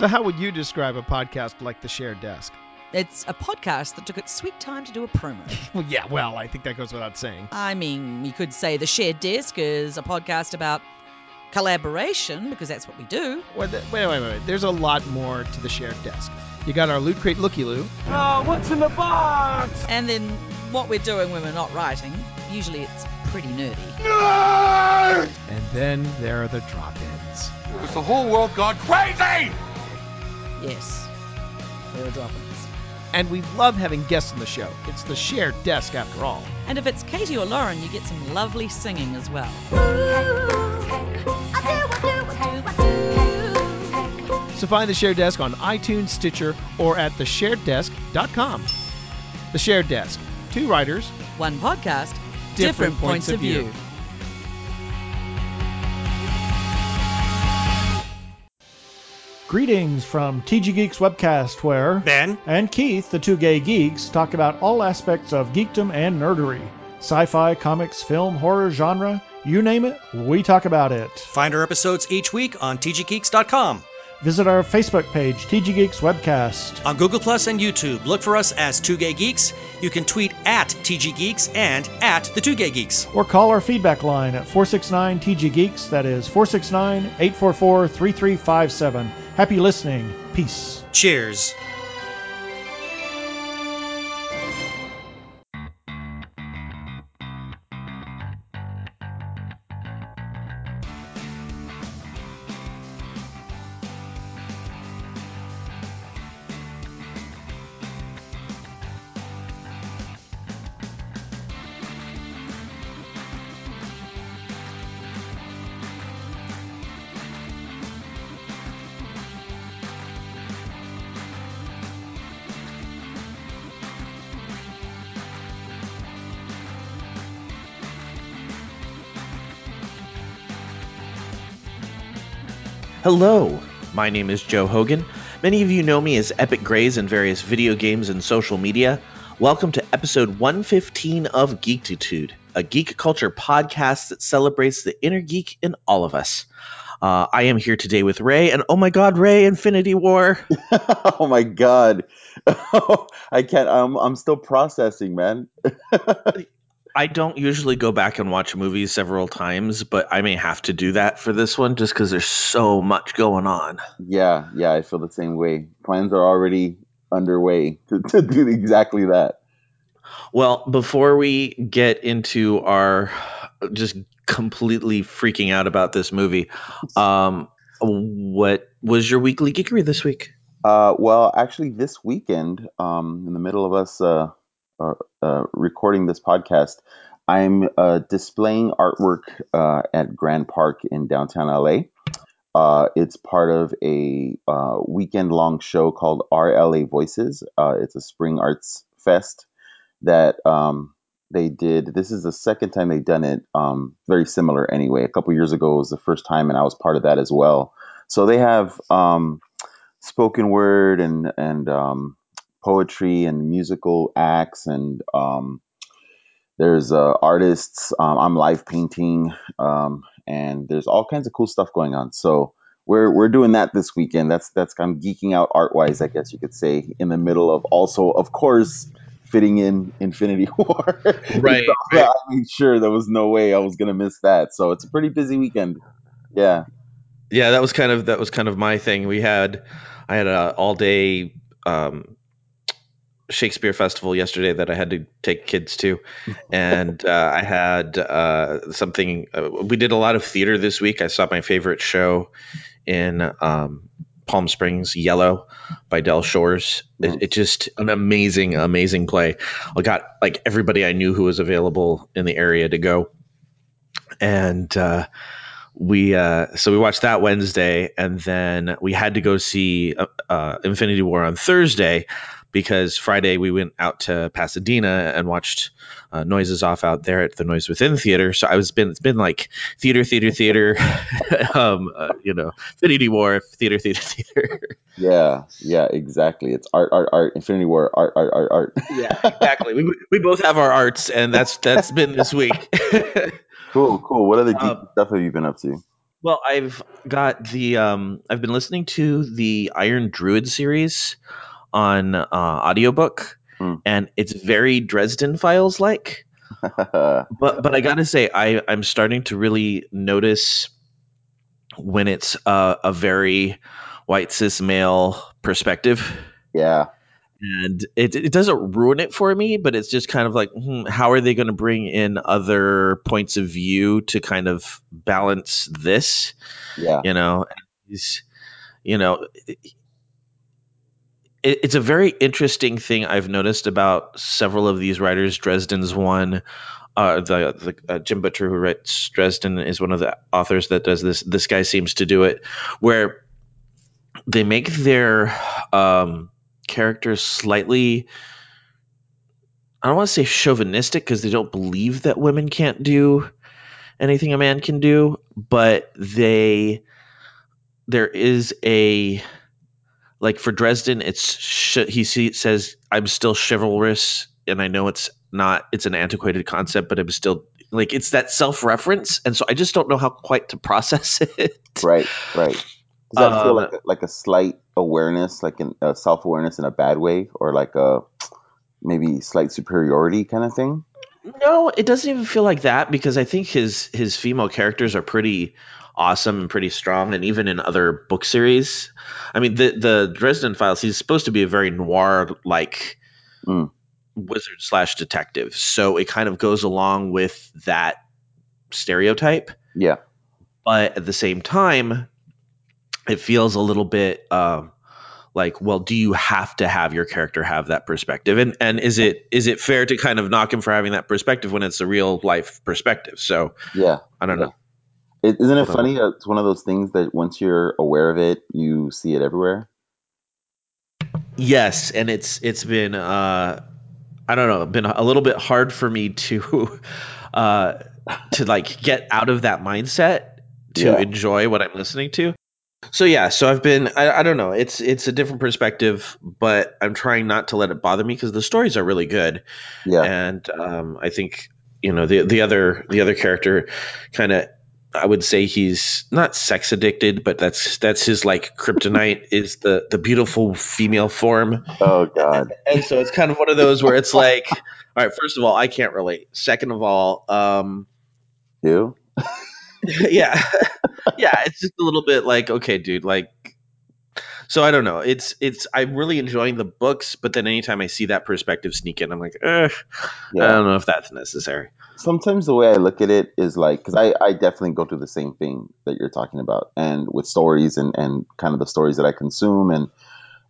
So, how would you describe a podcast like The Shared Desk? It's a podcast that took its sweet time to do a promo. Well, yeah, well, I think that goes without saying. I mean, you could say The Shared Desk is a podcast about collaboration, because that's what we do. Wait, wait, wait, wait. There's a lot more to The Shared Desk. You got our Loot Crate Looky Loo. Oh, what's in the box? And then what we're doing when we're not writing, usually it's pretty nerdy. And then there are the drop ins. Has the whole world gone crazy? Yes, there are drop-ins. And we love having guests on the show. It's The Shared Desk, after all. And if it's Katie or Lauren, you get some lovely singing as well. So find The Shared Desk on iTunes, Stitcher, or at theshareddesk.com. The Shared Desk. Two writers, One podcast, Different points of view. Greetings from TG Geeks Webcast, where Ben, and Keith, the two gay geeks, talk about all aspects of geekdom and nerdery. Sci fi, comics, film, horror, genre, you name it, we talk about it. find our episodes each week on tggeeks.com. Visit our Facebook page, TG Geeks Webcast. On Google Plus and YouTube, look for us as Two Gay Geeks. You can tweet at TG Geeks and at the Two Gay Geeks. Or call our feedback line at 469 TG Geeks. That is 469 844 3357. Happy listening. Peace. Cheers. Hello, my name is Joe Hogan. Many of you know me as Epic Grays in various video games and social media. Welcome to episode 115 of Geektitude, a geek culture podcast that celebrates the inner geek in all of us. Uh, I am here today with Ray, and oh my god, Ray, Infinity War! oh my god. I can't I'm I'm still processing, man. I don't usually go back and watch movies several times, but I may have to do that for this one just because there's so much going on. Yeah, yeah, I feel the same way. Plans are already underway to, to do exactly that. Well, before we get into our just completely freaking out about this movie, um, what was your weekly geekery this week? Uh, well, actually, this weekend, um, in the middle of us uh, uh, uh, recording this podcast, I'm uh, displaying artwork at Grand Park in downtown LA. It's part of a weekend long show called Our LA Voices. It's a spring arts fest that um, they did. This is the second time they've done it. Um, very similar, anyway. A couple years ago was the first time, and I was part of that as well. So they have um, spoken word and and um, poetry and musical acts and um, there's uh, artists. Um, I'm live painting, um, and there's all kinds of cool stuff going on. So we're we're doing that this weekend. That's that's kind of geeking out art wise, I guess you could say, in the middle of also, of course, fitting in Infinity War. Right, So, right. I made sure there was no way I was gonna miss that. So it's a pretty busy weekend. Yeah. yeah that was kind of that was kind of my thing we had i had a all day um shakespeare festival yesterday that i had to take kids to. And uh, i had uh something uh, we did a lot of theater this week. I saw my favorite show in um palm springs yellow by del shores. It, it just an amazing amazing play. I got like everybody i knew who was available in the area to go. And uh we uh so we watched that Wednesday and then we had to go see uh, uh Infinity War on Thursday because Friday we went out to Pasadena and watched uh, Noises Off out there at the Noise Within Theater. So I was been it's been like theater theater theater um uh, you know Infinity War theater theater theater. Yeah. Yeah. Exactly. It's art, art, art. Infinity War, art, art, art, art. yeah, exactly. We we both have our arts and that's that's been this week. Cool. Cool. What other geeky Um, stuff have you been up to? Well, I've got the um I've been listening to the Iron Druid series on uh audiobook Hmm. and it's very Dresden Files like. But but I got to say I I'm starting to really notice when it's uh, a very white cis male perspective yeah, and it, it doesn't ruin it for me but it's just kind of like hmm, how are they going to bring in other points of view to kind of balance this yeah, you know he's you know it, it's a very interesting thing i've noticed about several of these writers. Dresden's one uh, the, the uh, jim butcher who writes dresden is one of the authors that does this. This guy seems to do it where they make their um, characters slightly I don't want to say chauvinistic because they don't believe that women can't do anything a man can do, but they there is a like for Dresden, it's sh- he see, says I'm still chivalrous, and I know it's not it's an antiquated concept, but I'm still like it's that self reference, and so I just don't know how quite to process it. right, right. Does that feel Um, like a, like a slight awareness, like an, a self awareness in a bad way, or like a maybe slight superiority kind of thing? No, it doesn't even feel like that because I think his his female characters are pretty awesome and pretty strong, and even in other book series. I mean, the the Dresden Files. He's supposed to be a very noir like Mm. wizard slash detective, so it kind of goes along with that stereotype. Yeah, But at the same time, it feels a little bit. Um, like well do you have to have your character have that perspective and and is it is it fair to kind of knock him for having that perspective when it's a real life perspective so yeah. i don't know It, isn't it funny? It's one of those things that once you're aware of it, you see it everywhere. yes and it's it's been uh i don't know been a little bit hard for me to uh to like get out of that mindset to Yeah. enjoy what i'm listening to so yeah so i've been I, I don't know it's it's a different perspective but i'm trying not to let it bother me because the stories are really good Yeah, and um, I think you know the the other the other character kind of I would say he's not sex addicted, but that's that's his like kryptonite is the the beautiful female form, Oh God. and so it's kind of one of those where it's like, all right, first of all, I can't relate. Second of all, um, You? yeah, yeah, it's just a little bit like, okay, dude, like. So I don't know. It's it's I'm really enjoying the books, but then anytime I see that perspective sneak in, I'm like, eh, I don't know if that's necessary. Sometimes the way I look at it is like, because I, I definitely go through the same thing that you're talking about, and with stories and and kind of the stories that I consume, and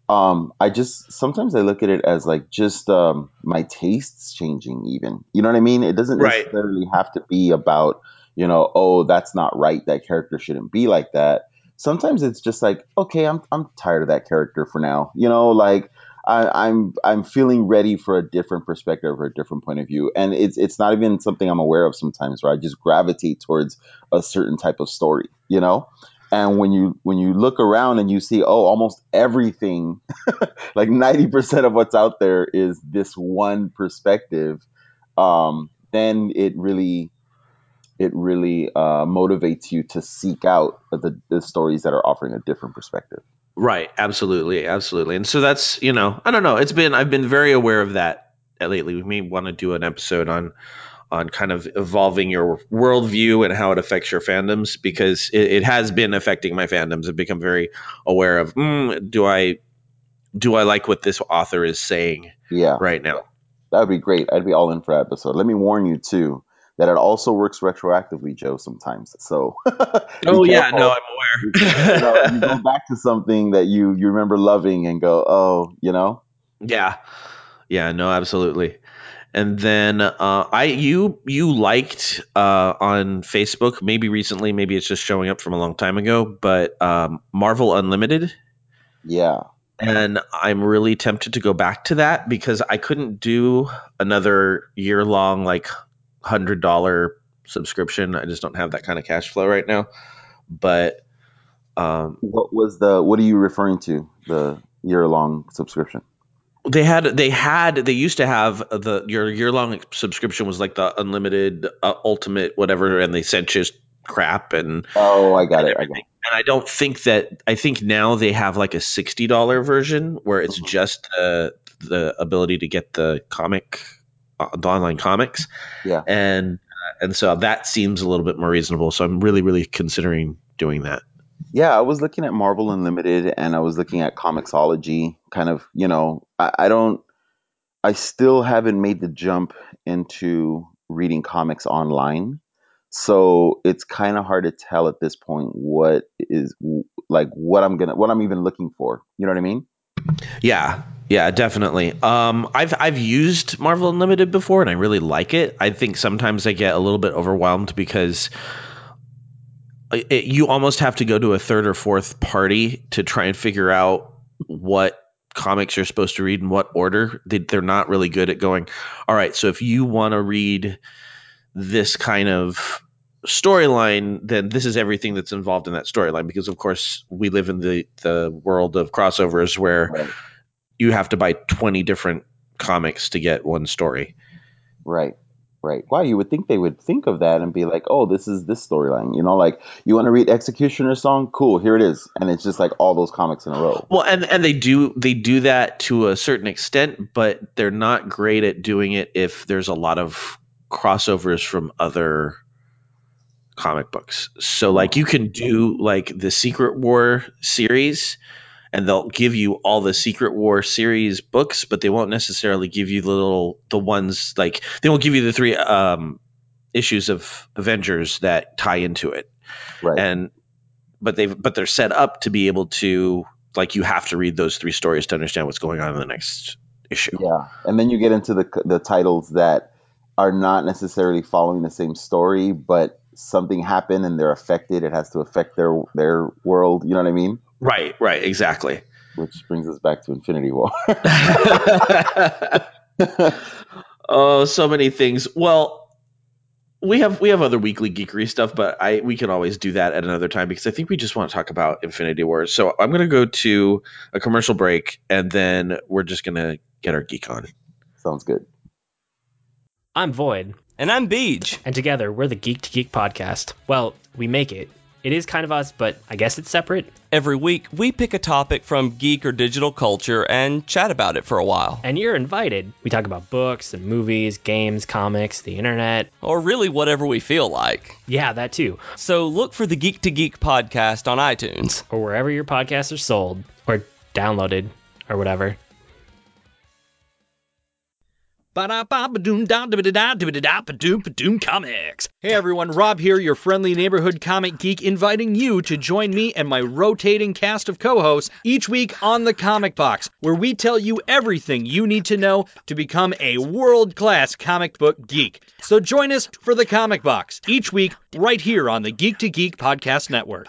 um, I just sometimes I look at it as like just um, my tastes changing. Even you know what I mean? It doesn't Right. necessarily have to be about you know, oh, that's not right. That character shouldn't be like that. Sometimes it's just like, okay, I'm I'm tired of that character for now. You know, like I, I'm I'm feeling ready for a different perspective or a different point of view, and it's it's not even something I'm aware of sometimes. Where I just gravitate towards a certain type of story. You know. And when you when you look around and you see, oh, almost everything like 90% of what's out there is this one perspective um, then it really it really uh, motivates you to seek out the, the stories that are offering a different perspective Right, absolutely, absolutely. And so that's, you know, I don't know. It's been I've been very aware of that lately. We may want to do an episode on on kind of evolving your worldview and how it affects your fandoms because it, it has been affecting my fandoms. I've become very aware of mm, do I do I like what this author is saying yeah right now? that would be great i'd be all in for that episode let me warn you too that it also works retroactively joe sometimes so Oh yeah, no, I'm you know, aware. you go back to something that you you remember loving and go oh you know Yeah. Yeah, no, absolutely. And then uh, I you you liked uh, on Facebook, maybe recently, maybe it's just showing up from a long time ago, but um, Marvel Unlimited. yeah And I'm really tempted to go back to that because I couldn't do another year long, like hundred dollar subscription. I just don't have that kind of cash flow right now. But um, what was the what are you referring to the year long subscription they had they had they used to have the your year long subscription was like the unlimited uh, ultimate whatever and they sent you crap and Oh, I got it. I got it. and I don't think that I think now they have like a sixty dollar version where it's just uh, the ability to get the comic, the online comics, Yeah. and uh, and so that seems a little bit more reasonable. So I'm really really considering doing that. Yeah, I was looking at Marvel Unlimited and I was looking at Comixology. Kind of, you know, I, I don't, I still haven't made the jump into reading comics online. So it's kind of hard to tell at this point what is like what I'm gonna, what I'm even looking for. You know what I mean? Yeah, yeah, definitely. Um, I've I've used Marvel Unlimited before, and I really like it. I think sometimes I get a little bit overwhelmed because it, you almost have to go to a third or fourth party to try and figure out what comics you're supposed to read in what order. They, they're not really good at going. All right, so if you want to read this kind of storyline, then this is everything that's involved in that storyline. Because of course, we live in the the world of crossovers where Right. You have to buy 20 different comics to get one story. Right. Right. Wow, you would think they would think of that and be like, "Oh, this is this storyline." You know, like you want to read Executioner song? Cool, here it is, and it's just like all those comics in a row. Well, and and they do they do that to a certain extent, but they're not great at doing it if there's a lot of crossovers from other comic books. So like you can do like the Secret War series and they'll give you all the Secret War series books, but they won't necessarily give you the little the ones like they won't give you the three um issues of Avengers that tie into it. Right. And but they've but they're set up to be able to like you have to read those three stories to understand what's going on in the next issue. Yeah, and then you get into the the titles that are not necessarily following the same story, but something happened and they're affected. It has to affect their their world. You know what I mean? Right, right, exactly. Which brings us back to Infinity War. oh, so many things. Well, we have we have other weekly geekery stuff, but I we can always do that at another time because I think we just want to talk about Infinity War. So I'm going to go to a commercial break, and then we're just going to get our geek on. Sounds good. I'm Void, And I'm Beej. and together we're the Geek to Geek podcast. Well, we make it. It is kind of us, but I guess it's separate. Every week, we pick a topic from geek or digital culture and chat about it for a while. And you're invited. We talk about books and movies, games, comics, the internet. Or really whatever we feel like. Yeah, that too. So look for the Geek to Geek podcast on iTunes. Or wherever your podcasts are sold, or downloaded, or whatever. Comics. Hey everyone, Rob here, your friendly neighborhood comic geek, inviting you to join me and my rotating cast of co hosts each week on The Comic Box, where we tell you everything you need to know to become a world class comic book geek. So join us for The Comic Box each week right here on the Geek to Geek Podcast Network.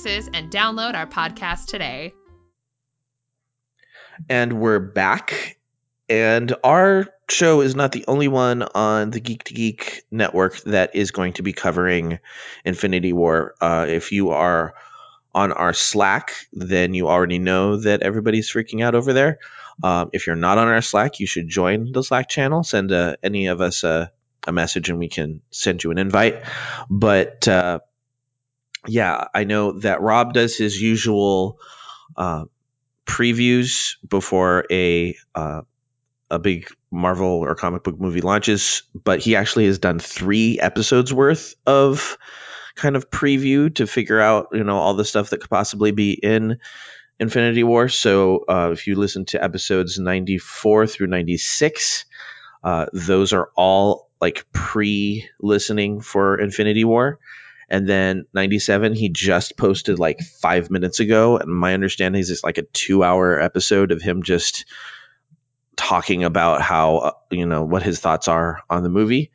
is and download our podcast today. and we're back. And our show is not the only one on the Geek to Geek network that is going to be covering Infinity War. Uh, if you are on our Slack, then you already know that everybody's freaking out over there. Um, if you're not on our Slack, you should join the Slack channel. Send uh, any of us a, a message and we can send you an invite. But uh, yeah, I know that Rob does his usual. Uh, previews before a uh, a big Marvel or comic book movie launches, but he actually has done three episodes worth of kind of preview to figure out you know all the stuff that could possibly be in Infinity War. So uh, if you listen to episodes ninety four through ninety six, uh, those are all like pre-listening for Infinity War. And then 97, he just posted like five minutes ago. And my understanding is it's like a two hour episode of him just talking about how, uh, you know, what his thoughts are on the movie.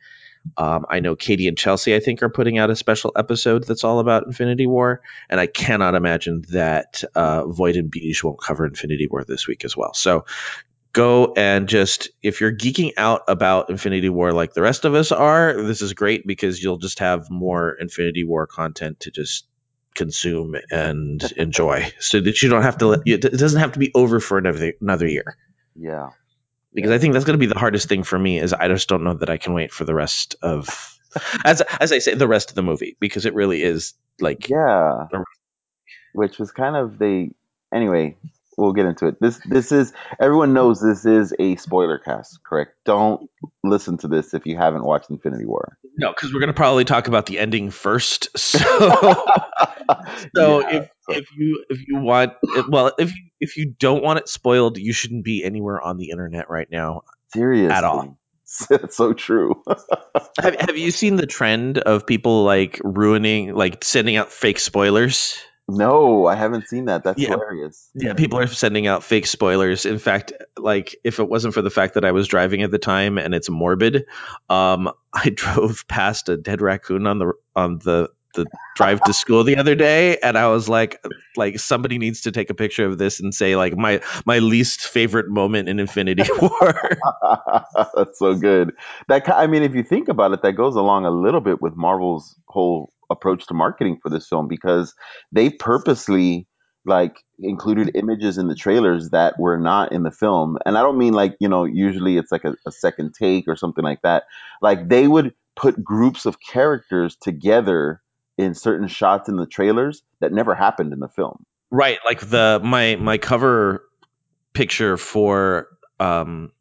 Um, I know Katie and Chelsea, I think, are putting out a special episode that's all about Infinity War, and I cannot imagine that uh, Void and Beej won't cover Infinity War this week as well. So go and just if you're geeking out about Infinity War like the rest of us are, this is great because you'll just have more Infinity War content to just consume and enjoy, so that you don't have to. It doesn't have to be over for another another year Yeah. because I think that's going to be the hardest thing for me is I just don't know that I can wait for the rest of as as I say the rest of the movie because it really is like Yeah. Which was kind of the anyway, we'll get into it. This this is everyone knows this is a spoiler cast, correct? Don't listen to this if you haven't watched Infinity War. no because we're going to probably talk about the ending first so so Yeah, if if you if you want well if you if you don't want it spoiled you shouldn't be anywhere on the internet right now seriously. at all It's so true. have, have you seen the trend of people like ruining like sending out fake spoilers no, I haven't seen that. That's Yeah. hilarious. Yeah, people are sending out fake spoilers. In fact, like if it wasn't for the fact that I was driving at the time and it's morbid, um, I drove past a dead raccoon on the on the the drive to school the other day, and I was like, like somebody needs to take a picture of this and say like my my least favorite moment in Infinity War. That's so good. That I mean, if you think about it, that goes along a little bit with Marvel's whole approach to marketing for this film because they purposely like included images in the trailers that were not in the film. And I don't mean like, you know, usually it's like a, a second take or something like that. Like they would put groups of characters together in certain shots in the trailers that never happened in the film. right, like the my my cover picture for um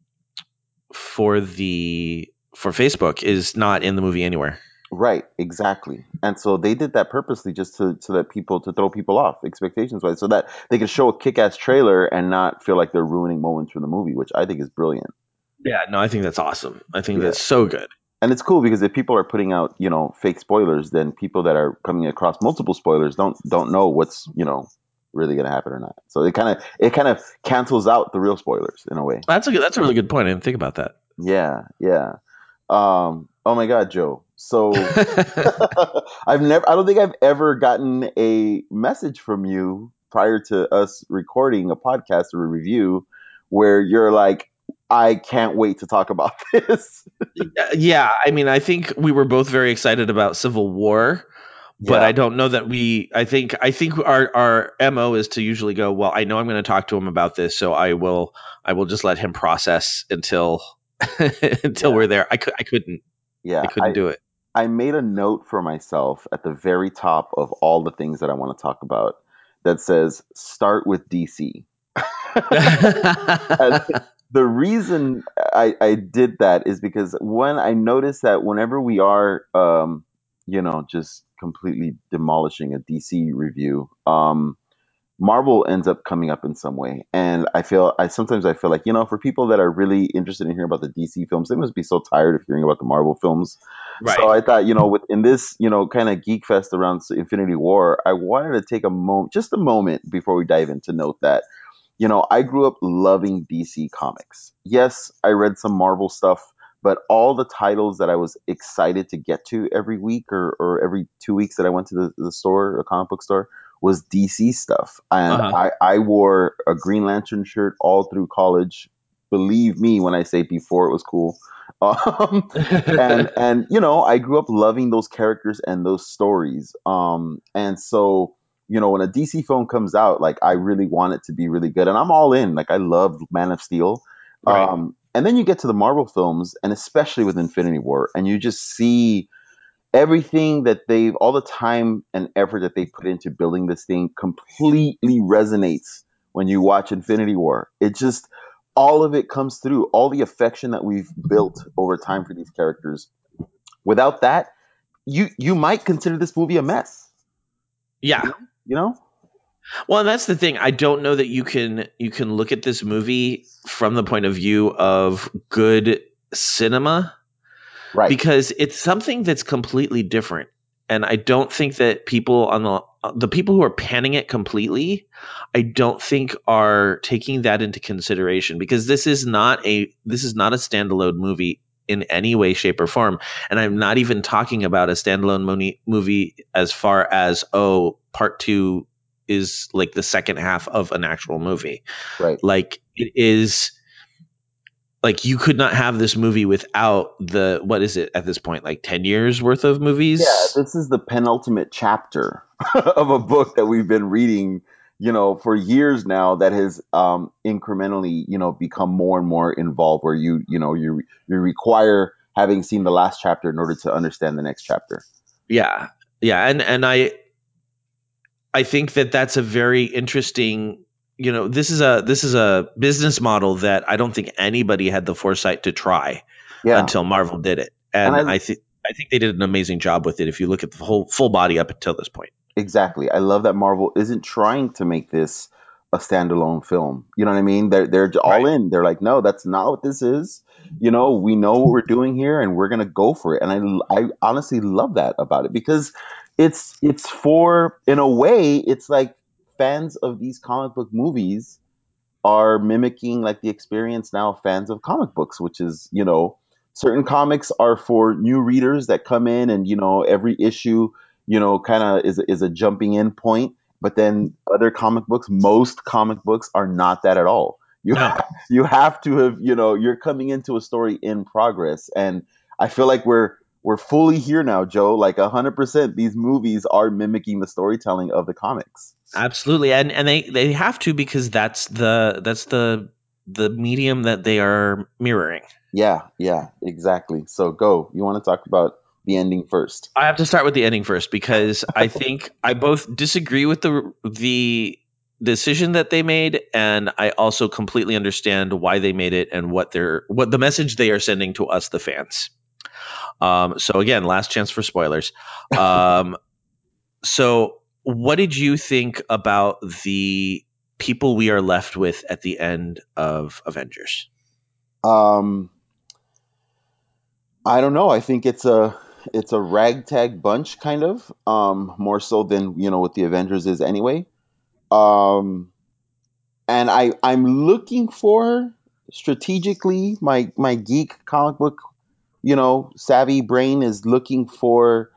for the for Facebook is not in the movie anywhere. Right, exactly. And so they did that purposely just to so that people to throw people off expectations wise, so that they could show a kick ass trailer and not feel like they're ruining moments from the movie, which I think is brilliant. Yeah, no, I think that's awesome. I think Yeah. that's so good. And it's cool because if people are putting out, you know, fake spoilers, then people that are coming across multiple spoilers don't don't know what's, you know, really gonna happen or not. So it kinda it kind of cancels out the real spoilers in a way. That's a good, that's a really good point. I didn't think about that. Yeah, yeah. Um, oh my God, Joe. So I've never, I don't think I've ever gotten a message from you prior to us recording a podcast or a review where you're like, I can't wait to talk about this. Uh, yeah, I mean, I think we were both very excited about Civil War, but Yeah. I don't know that we. I think I think our our mo is to usually go. Well, I know I'm going to talk to him about this, so I will I will just let him process until until Yeah. we're there. I could I couldn't Yeah, I couldn't I, do it. I made a note for myself at the very top of all the things that I want to talk about that says start with DC. The reason I, I did that is because when I noticed that whenever we are, um, you know, just completely demolishing a DC review, um, Marvel ends up coming up in some way, and I feel I sometimes I feel like you know for people that are really interested in hearing about the DC films, they must be so tired of hearing about the Marvel films. right. So I thought, you know, with in this, you know, kind of geek fest around Infinity War, I wanted to take a moment, just a moment before we dive in to note that, you know, I grew up loving DC comics. Yes, I read some Marvel stuff, but all the titles that I was excited to get to every week or, or every two weeks that I went to the, the store, a comic book store, was DC stuff. And Uh-huh. I, I wore a Green Lantern shirt all through college. Believe me when I say before it was cool. Um, and and you know i grew up loving those characters and those stories um and so you know when a dc film comes out like i really want it to be really good and i'm all in like i love man of steel Right. um and then you get to the marvel films and especially with infinity war and you just see everything that they've all the time and effort that they put into building this thing completely resonates when you watch infinity war. It just all of it comes through. All the affection that we've built over time for these characters. Without that you you might consider this movie a mess. Yeah. you know? Well, and that's the thing. I don't know that you can you can look at this movie from the point of view of good cinema right because it's something that's completely different. And I don't think that people on the the people who are panning it completely, I don't think are taking that into consideration because this is not a this is not a standalone movie in any way, shape, or form. And I'm not even talking about a standalone movie as far as oh, part two is like the second half of an actual movie. Right. Like it is like you could not have this movie without the what is it at this point like 10 years worth of movies Yeah, this is the penultimate chapter of a book that we've been reading, you know, for years now that has um, incrementally, you know, become more and more involved where you, you know, you you require having seen the last chapter in order to understand the next chapter. yeah yeah and and i i think that that's a very interesting you know this is a this is a business model that i don't think anybody had the foresight to try Yeah. until marvel did it and, And I- i think i think they did an amazing job with it if you look at the whole full body up until this point Exactly. I love that Marvel isn't trying to make this a standalone film. You know what I mean? They're they're all in. They're like, no, that's not what this is. You know, we know what we're doing here, and we're gonna go for it. And I I honestly love that about it because it's it's for in a way it's like fans of these comic book movies are mimicking like the experience now of fans of comic books, which is you know certain comics are for new readers that come in and you know every issue you know kind of is is a jumping in point. But then other comic books most comic books are not that at all. You you have to have you know you're coming into a story in progress. And i feel like we're we're fully here now joe. Like 100% these movies are mimicking the storytelling of the comics absolutely. And and they they have to because that's the that's the the medium that they are mirroring. Yeah yeah exactly. So go. You want to talk about the ending first? I have to start with the ending first because I think I both disagree with the the decision that they made and I also completely understand why they made it and what they're what the message they are sending to us the fans. Um so again, last chance for spoilers. Um so what did you think about the people we are left with at the end of Avengers? Um, I don't know. I think it's a it's a ragtag bunch, kind of, um, more so than you know what the Avengers is anyway. Um, and I I'm looking for strategically my my geek comic book, you know, savvy brain is looking for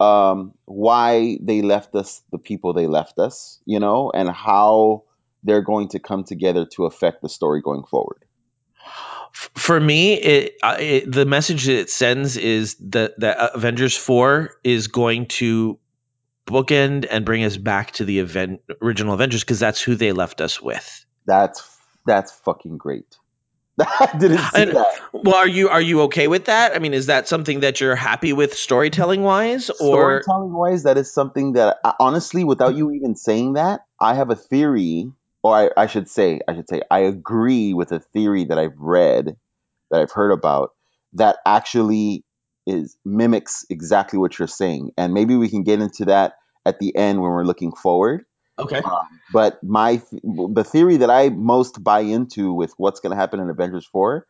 um, why they left us the people they left us, you know, and how they're going to come together to affect the story going forward. for me, it, it the message that it sends is that that Avengers Four is going to bookend and bring us back to the event original Avengers because that's who they left us with. That's that's fucking great. I didn't see And- that. Well, are you are you okay with that? I mean, is that something that you're happy with storytelling wise, or Storytelling wise, that is something that I, honestly, without you even saying that, I have a theory, or I, I should say, I should say, I agree with a theory that I've read, that I've heard about, that actually is mimics exactly what you're saying, and maybe we can get into that at the end when we're looking forward. Okay? Um, but my th- the theory that I most buy into with what's going to happen in Avengers Four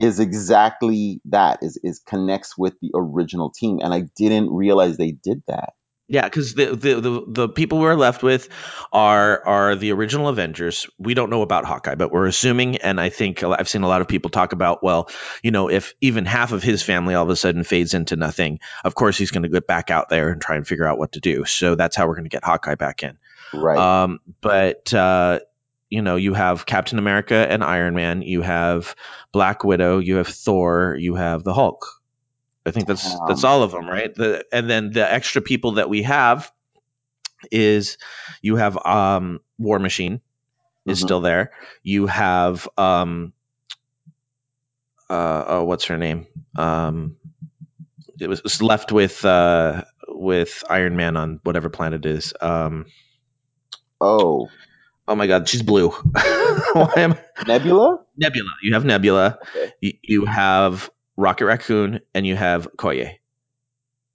is exactly that is is connects with the original team, and I didn't realize they did that. Yeah, because the, the the the people we're left with are are the original Avengers. We don't know about Hawkeye, but we're assuming, and I think I've seen a lot of people talk about, well, you know, if even half of his family all of a sudden fades into nothing, of course he's going to get back out there and try and figure out what to do. So that's how we're going to get Hawkeye back in. Right. Um, but uh, you know, you have Captain America and Iron Man, you have Black Widow, you have Thor, you have the Hulk. I think that's that's all of them, right? The and then the extra people that we have is you have um War Machine is Mhm. still there. You have um uh oh what's her name? Um it was, it was left with uh with Iron Man on whatever planet it is. Um oh, oh my god, she's blue. Nebula. Nebula. You have Nebula. Okay. You, you have Rocket Raccoon and you have Okoye.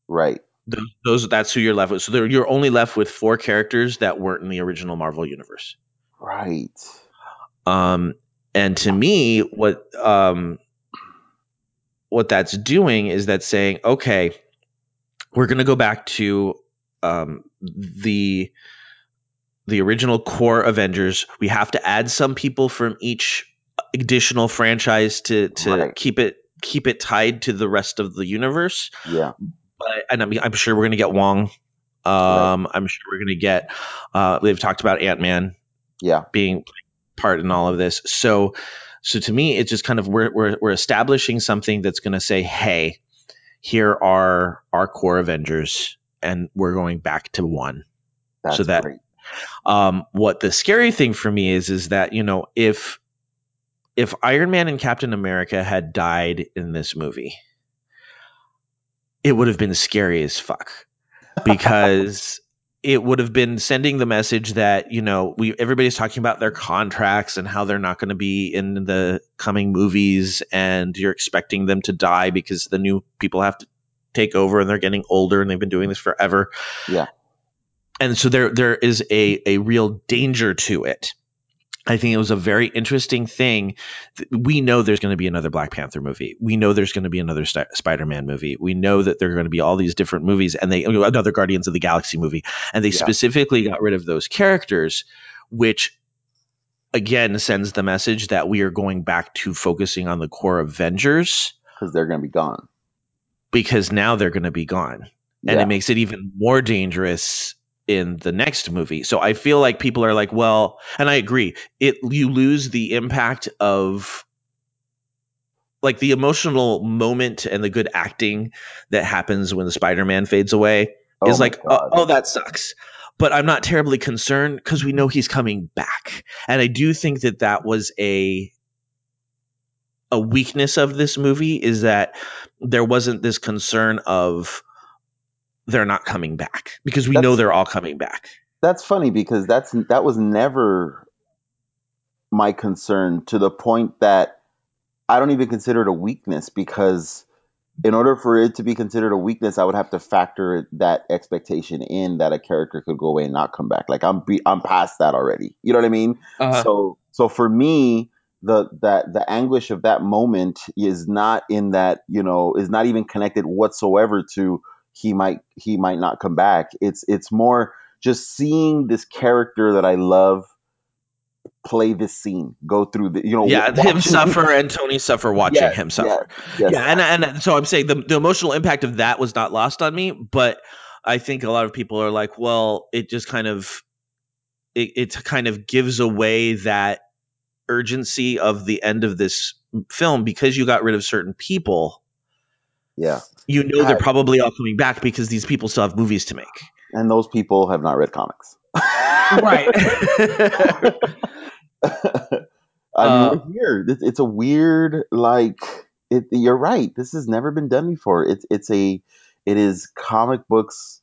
Right. Those, those that's who you're left with. So you're only left with four characters that weren't in the original Marvel universe. Right. Um, and to me, what um, what that's doing is that's saying, okay, we're going to go back to um, the the original core Avengers. We have to add some people from each additional franchise to to Right. keep it keep it tied to the rest of the universe. Yeah. But and I'm, I'm sure we're gonna get Wong. Um, I'm sure we're gonna get. Uh, they've talked about Ant Man. Yeah. Being part in all of this. So, so to me, it's just kind of we're we're, we're establishing something that's gonna say, hey, here are our core Avengers, and we're going back to one. That's so that great. Um, what the scary thing for me is is that you know if if Iron Man and Captain America had died in this movie, it would have been scary as fuck because it would have been sending the message that you know we everybody's talking about their contracts and how they're not going to be in the coming movies and you're expecting them to die because the new people have to take over and they're getting older and they've been doing this forever Yeah. And so there there is a a real danger to it. I think it was a very interesting thing. We know there's going to be another Black Panther movie. We know there's going to be another Sti- Spider-Man movie. We know that there are going to be all these different movies, and they another Guardians of the Galaxy movie, and they Yeah. specifically got rid of those characters, which again sends the message that we are going back to focusing on the core Avengers Because they're going to be gone. because now they're going to be gone and Yeah. it makes it even more dangerous in the next movie. So I feel like people are like, well, and I agree, it you lose the impact of like the emotional moment and the good acting that happens when the Spider-Man fades away Oh is like, oh, oh, that sucks. But I'm not terribly concerned because we know he's coming back, and I do think that that was a a weakness of this movie is that there wasn't this concern of they're not coming back because we know they're all coming back. That's funny because that's that was never my concern to the point that I don't even consider it a weakness because in order for it to be considered a weakness, I would have to factor that expectation in that a character could go away and not come back. Like I'm be, I'm past that already. You know what I mean? Uh-huh. So so for me, the that the anguish of that moment is not in that you know is not even connected whatsoever to he might he might not come back. It's it's more just seeing this character that I love play this scene, go through the you know yeah, watching- him suffer and Tony suffer watching Yes, him suffer. yes, yes. Yeah, and and so I'm saying the the emotional impact of that was not lost on me, but I think a lot of people are like, well, it just kind of it, it kind of gives away that urgency of the end of this film because you got rid of certain people. Yeah. You know they're probably all coming back because these people still have movies to make. And those people have not read comics. Right. I mean, Uh, here. It's, it's a weird, like, it, you're right. This has never been done before. It's it's a, it is comic books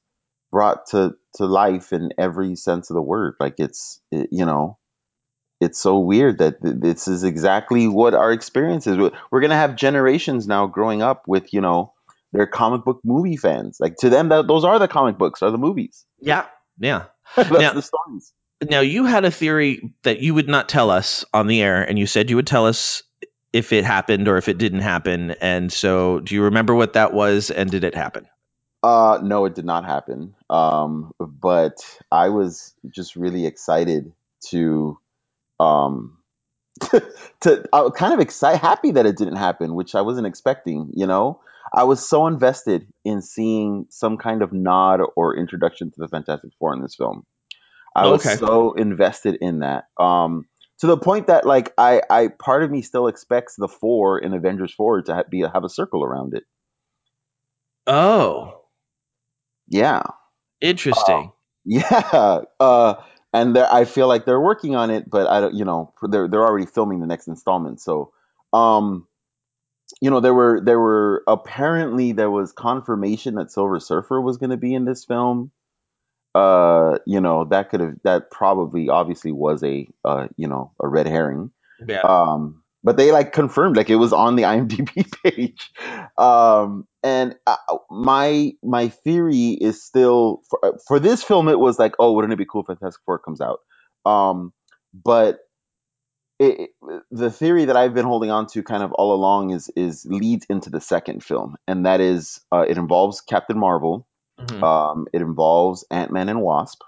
brought to to life in every sense of the word. Like it's, it, you know, it's so weird that th- this is exactly what our experience is. We're we're gonna have generations now growing up with, you know, they're comic book movie fans. Like to them, that those are the comic books, are the movies. yeah. Yeah. That's Now- the stories. Now you had a theory that you would not tell us on the air, and you said you would tell us if it happened or if it didn't happen. And so, do you remember what that was, and did it happen? Uh, no, it did not happen. Um, but I was just really excited to, um, to I was kind of excited, happy that it didn't happen, which I wasn't expecting. You know, I was so invested in seeing some kind of nod or introduction to the Fantastic Four in this film. I was so invested in that. Um, to the point that like I, I part of me still expects the four in Avengers Four to ha- be have a circle around it. Oh, Yeah. interesting. Yeah, uh, and I feel like they're working on it, but I don't, you know, they're they're already filming the next installment. So, um, you know, there were there were apparently there was confirmation that Silver Surfer was going to be in this film. Uh, you know, that could have that probably obviously was a uh, you know, a red herring. yeah. Um, but they like confirmed like it was on the IMDb page. Um, and uh, my my theory is still for, for this film. It was like, oh, wouldn't it be cool if Fantastic Four comes out? Um, but it, it- the theory that I've been holding on to kind of all along is is leads into the second film, and that is uh, it involves Captain Marvel. Mhm, Um, it involves Ant Man and Wasp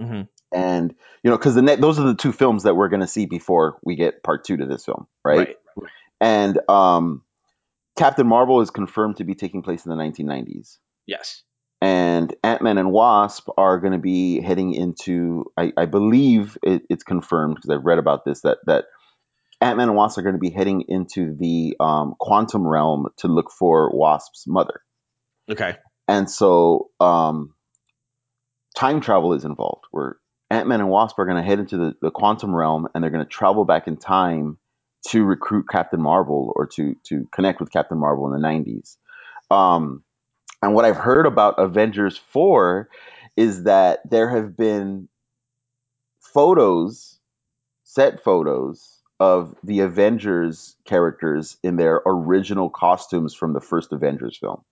mhm. And you know because the ne- those are the two films that we're going to see before we get part two to this film right, Right. and um Captain Marvel is confirmed to be taking place in the 1990s. Yes. And Ant Man and Wasp are going to be heading into, I, I believe it, it's confirmed because I've read about this, that, that Ant Man and Wasp are going to be heading into the um, quantum realm to look for Wasp's mother. Okay. And so um, time travel is involved, where Ant Man and Wasp are going to head into the, the quantum realm and they're going to travel back in time to recruit Captain Marvel or to to connect with Captain Marvel in the 90s. Um, and what I've heard about Avengers 4 is that there have been photos, set photos of the Avengers characters in their original costumes from the first Avengers film.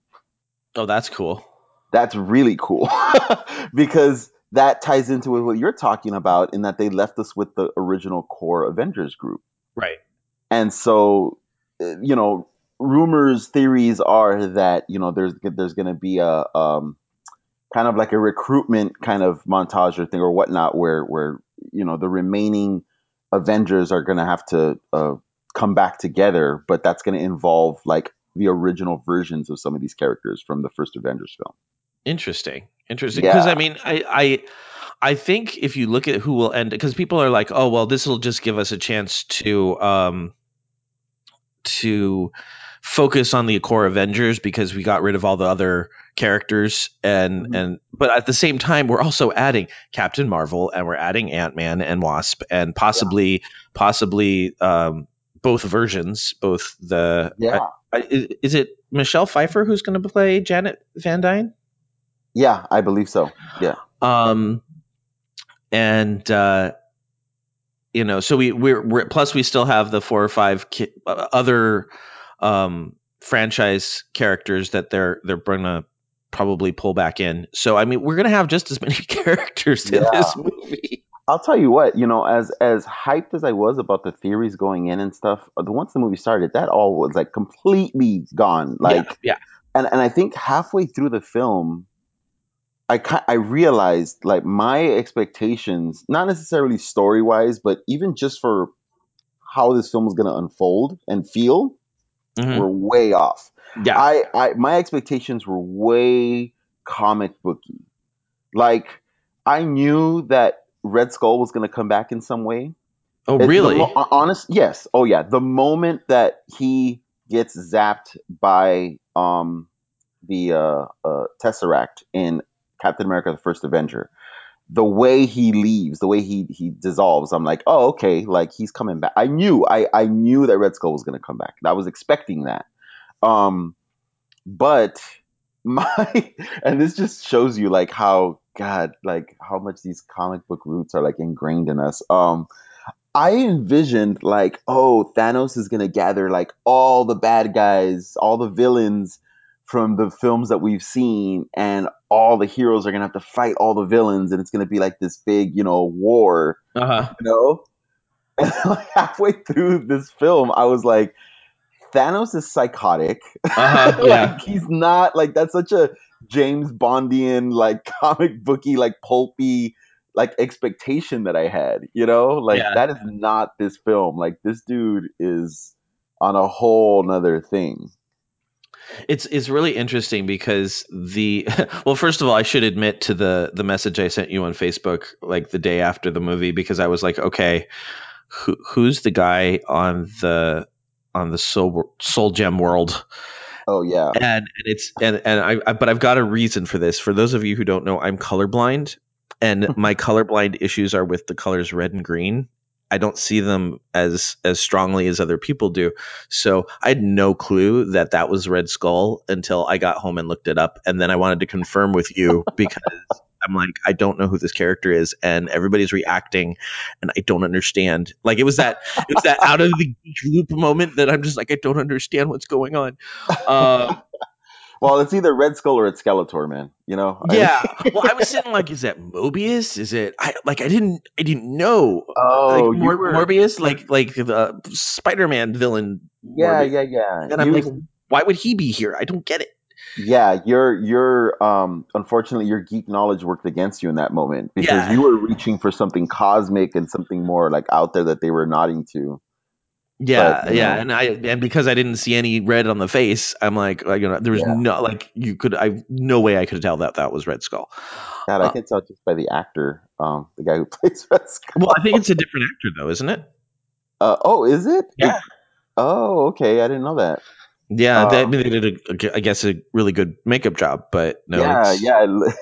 Oh, that's cool. That's really cool because that ties into what you're talking about in that they left us with the original core Avengers group. Right. And so, uh, you know, rumors, theories are that you know there's there's going to be a um, kind of like a recruitment kind of montage or thing or whatnot, where where you know the remaining Avengers are going to have to uh, come back together, but that's going to involve like the original versions of some of these characters from the first Avengers film. Interesting. Interesting. Because Yeah. I mean, I, I I think if you look at who will end because people are like, oh well, this will just give us a chance to um to focus on the core Avengers because we got rid of all the other characters and Mhm. and but at the same time we're also adding Captain Marvel and we're adding Ant-Man and Wasp and possibly possibly um both versions, both the Yeah. I, I, is, is it Michelle Pfeiffer who's going to play Janet Van Dyne? Yeah, I believe so. Yeah. um and uh you know so we we're, we're plus we still have the four or five ki- uh, other um franchise characters that they're they're gonna probably pull back in so i mean we're gonna have just as many characters in Yeah. this movie I'll tell you what, you know, as as hyped as I was about the theories going in and stuff, uh, the once the movie started, that all was like completely gone. Like, yeah and and I think halfway through the film, I I realized like my expectations, not necessarily story wise, but even just for how this film was going to unfold and feel, Mhm. were way off. yeah I, I my expectations were way comic booky. Like I knew that Red Skull was going to come back in some way. oh It- really mo- honest, yes. Oh yeah. The moment that he gets zapped by um the uh, uh Tesseract in Captain America: The First Avenger, the way he leaves, the way he he dissolves, I'm like, oh okay, like he's coming back. I knew, I I knew that Red Skull was to come back. I was expecting that. Um, but my and this just shows you like how God, like how much these comic book roots are like ingrained in us. Um, I envisioned like, oh, Thanos is gonna gather like all the bad guys, all the villains from the films that we've seen, and all the heroes are gonna have to fight all the villains, and it's gonna be like this big, you know, war, uh-huh you know. And like halfway through this film, I was like, Thanos is psychotic. uh-huh like yeah he's not like that's such a James Bondian like comic booky like pulpy like expectation that I had, you know? Like Yeah. that is not this film. Like this dude is on a whole nother thing. It's it's really interesting because the well first of all I should admit to the the message I sent you on Facebook like the day after the movie because I was like okay who, who's the guy on the on the soul soul gem world? Oh yeah. and, and it's and and I, I but I've got a reason for this. For those of you who don't know I'm colorblind and my colorblind issues are with the colors red and green I don't see them as as strongly as other people do. So I had no clue that that was Red Skull until I got home and looked it up, and then I wanted to confirm with you because I'm like I don't know who this character is, and everybody's reacting, and I don't understand. Like it was that it was that out of the loop moment that I'm just like I don't understand what's going on. Um, Well, it's either Red Skull or it's Skeletor, man. You know? Yeah. Well, I was sitting like, is that Mobius? Is it? I like I didn't I didn't know. oh, like Mor- were Morbius, like like the Spider-Man villain. Yeah, Morbius. yeah, yeah. And I'm You- like, why would he be here? I don't get it. Yeah, your your um unfortunately your geek knowledge worked against you in that moment because Yeah. you were reaching for something cosmic and something more like out there that they were nodding to. Yeah, But, yeah, know. and I and because I didn't see any red on the face, I'm like, like, you know, there was Yeah. no like you could I no way I could tell that that was Red Skull. God, I Uh, can tell just by the actor, um, the guy who plays Red Skull. Well, I think it's a different actor though, isn't it? Uh, oh, is it? Yeah. It- oh, okay. I didn't know that. Yeah, they, I Um, mean, they did, a, I guess, a really good makeup job, but no, yeah, yeah.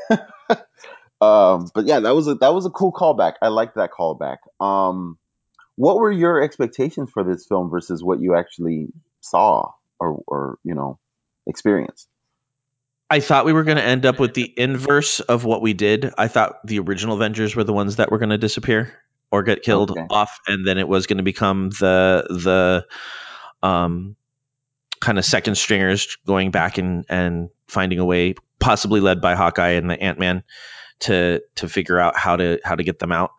um, but yeah, that was a that was a cool callback. I liked that callback. Um, what were your expectations for this film versus what you actually saw or or you know experienced? I thought we were going to end up with the inverse of what we did. I thought the original Avengers were the ones that were going to disappear or get killed Okay. off, and then it was going to become the the um kind of second stringers going back and and finding a way, possibly led by Hawkeye and the Ant Man, to to figure out how to how to get them out.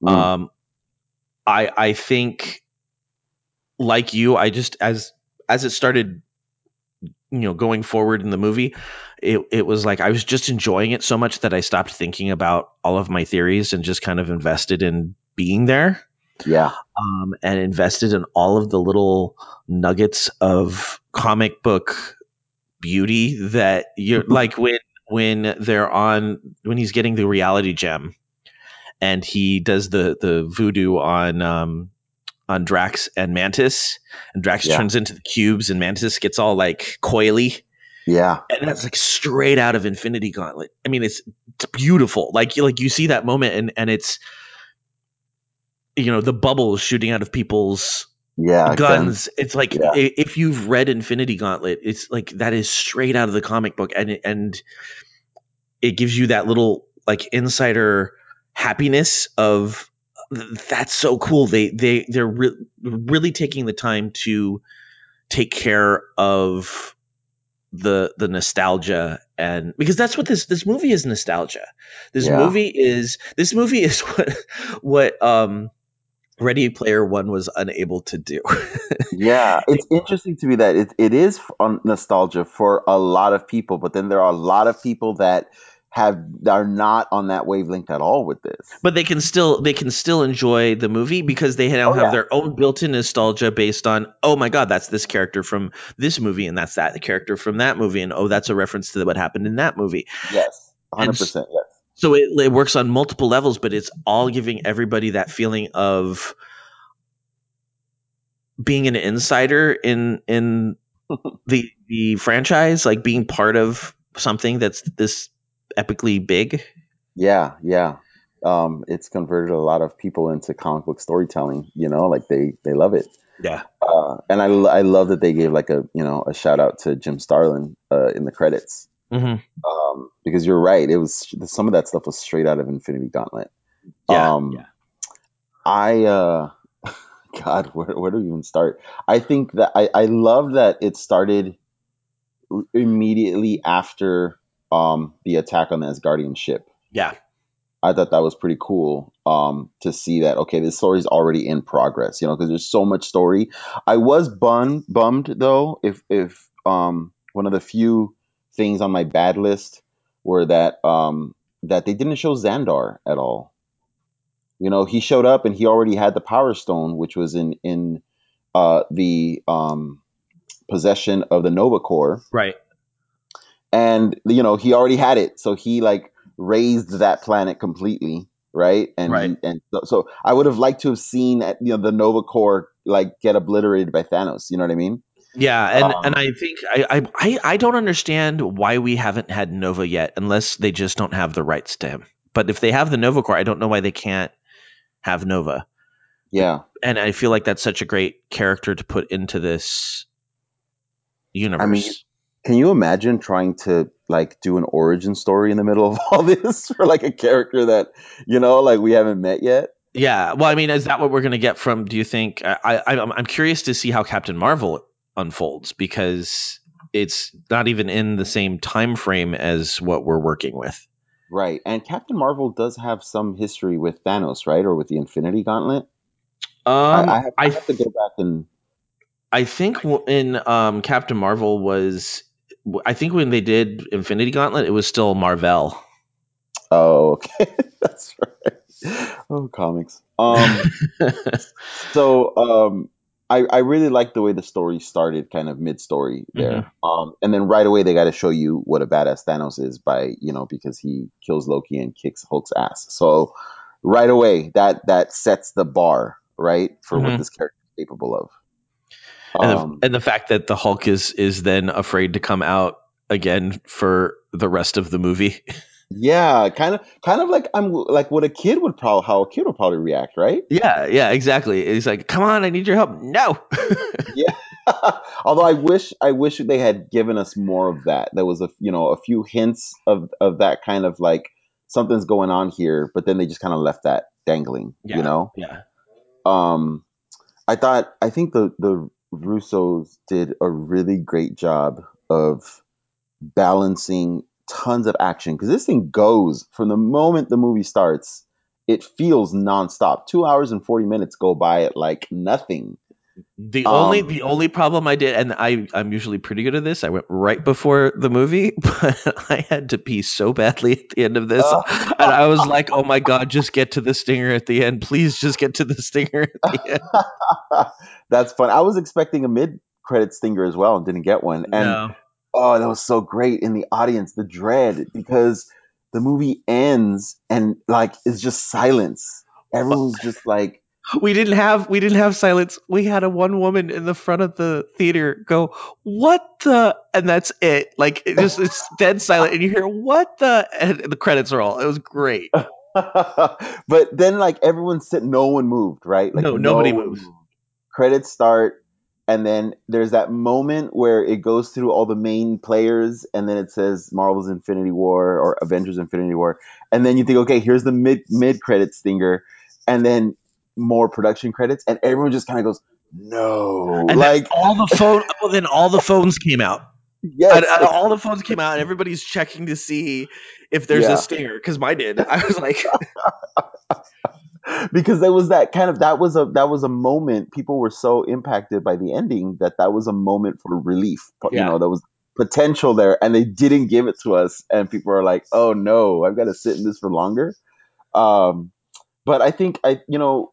Mm. Um, I I think like you, I just as as it started, you know, going forward in the movie, it it was like I was just enjoying it so much that I stopped thinking about all of my theories and just kind of invested in being there. Yeah, Um, and invested in all of the little nuggets of comic book beauty that you're like when when they're on when he's getting the reality gem and he does the the voodoo on um on Drax and Mantis and Drax Yeah. turns into the cubes and Mantis gets all like coily yeah, and that's like straight out of Infinity Gauntlet. I mean it's, it's beautiful. Like you like you see that moment and and it's you know the bubbles shooting out of people's yeah. guns. It's like Yeah. if you've read Infinity Gauntlet, it's like that is straight out of the comic book, and and it gives you that little like insider happiness of that's so cool. They they they're re- really taking the time to take care of the the nostalgia and because that's what this this movie is nostalgia. This Yeah. movie is this movie is what what um Ready Player One was unable to do. Yeah, it's interesting to me that it, it is on nostalgia for a lot of people, but then there are a lot of people that have are not on that wavelength at all with this. but they can still they can still enjoy the movie because they now Oh, have yeah. their own built-in nostalgia based on oh my god that's this character from this movie and that's that character from that movie and oh that's a reference to what happened in that movie Yes, hundred percent. Yes. so it, it works on multiple levels but it's all giving everybody that feeling of being an insider in in the the franchise like being part of something that's this epically big Yeah, yeah. Um, it's converted a lot of people into comic book storytelling. You know, like they they love it. yeah Uh, and I, I love that they gave like a you know a shout out to Jim Starlin uh, in the credits hmm um, because you're right. It was some of that stuff was straight out of Infinity Gauntlet. Yeah, um, yeah. I uh, God, where where do we even start? I think that I I love that it started immediately after um the attack on the Asgardian ship. yeah I thought that was pretty cool um, to see that. Okay, this story's already in progress, you know, because there's so much story. I was bummed, bummed though, if if um, one of the few things on my bad list were that um, that they didn't show Xandar at all. You know, he showed up and he already had the Power Stone, which was in in uh, the um, possession of the Nova Corps right and you know he already had it so he like raised that planet completely right and Right. and so, so i would have liked to have seen uh, you know the Nova Corps like get obliterated by thanos you know what i mean Yeah, and Um, and I think I, I I I don't understand why we haven't had Nova yet, unless they just don't have the rights to him. But if they have the Nova Corps, I don't know why they can't have Nova. yeah And I feel like that's such a great character to put into this universe. Can you imagine trying to like do an origin story in the middle of all this for like a character that you know like we haven't met yet yeah. Well, I mean, is that what we're going to get from? Do you think? I, I I'm I'm curious to see how Captain Marvel unfolds because it's not even in the same time frame as what we're working with. right and captain marvel does have some history with thanos right or with the infinity gauntlet Um, I, I, have, I have to go back and I think in um, Captain Marvel was, I think when they did Infinity Gauntlet, it was still Marvel. Oh, okay. That's right. Oh, comics. Um, so, um, I, I really like the way the story started, kind of mid story there. Um, and then right away they got to show you what a badass Thanos is by you know because he kills Loki and kicks Hulk's ass. So right away that that sets the bar right for what Mhm. this character is capable of. And, Um, the, and the fact that the Hulk is is then afraid to come out again for the rest of the movie. yeah, kind of kind of like I'm like what a kid would probably how a kid would probably react, right? yeah, yeah, exactly. He's like, "Come on, I need your help." No. Yeah. Although I wish I wish they had given us more of that. There was a you know a few hints of of that kind of like something's going on here, but then they just kind of left that dangling. You know. Yeah. Um, I thought I think the the Russos did a really great job of balancing tons of action because this thing goes from the moment the movie starts. It feels nonstop. Two hours and forty minutes go by at like nothing. The only Um, the only problem I did, and I I'm usually pretty good at this. I went right before the movie, but I had to pee so badly at the end of this, and I was like, "Oh my god, just get to the stinger at the end, please, just get to the stinger at the end." That's fun. I was expecting a mid credit stinger as well and didn't get one. And No. oh, that was so great in the audience, the dread, because the movie ends and like it's just silence. Everyone's just like we didn't have we didn't have silence. We had a one woman in the front of the theater go, "What the?" and that's it. Like it just it's dead silent, and you hear "What the?" and the credits are all. It was great. but then like everyone sit no one moved, right? Like No, nobody moved. Credits start and then there's that moment where it goes through all the main players and then it says Marvel's Infinity War or Avengers Infinity War and then you think okay, here's the mid mid credit stinger and then more production credits and everyone just kind of goes no. And like all the phone. Well, then all the phones came out. yes. And, and all the phones came out, and everybody's checking to see if there's Yeah. a stinger. Because mine did. I was like, because there was that kind of that was a that was a moment people were so impacted by the ending that that was a moment for relief you Yeah. know there was potential there and they didn't give it to us and people are like oh no i've got to sit in this for longer um but i think i you know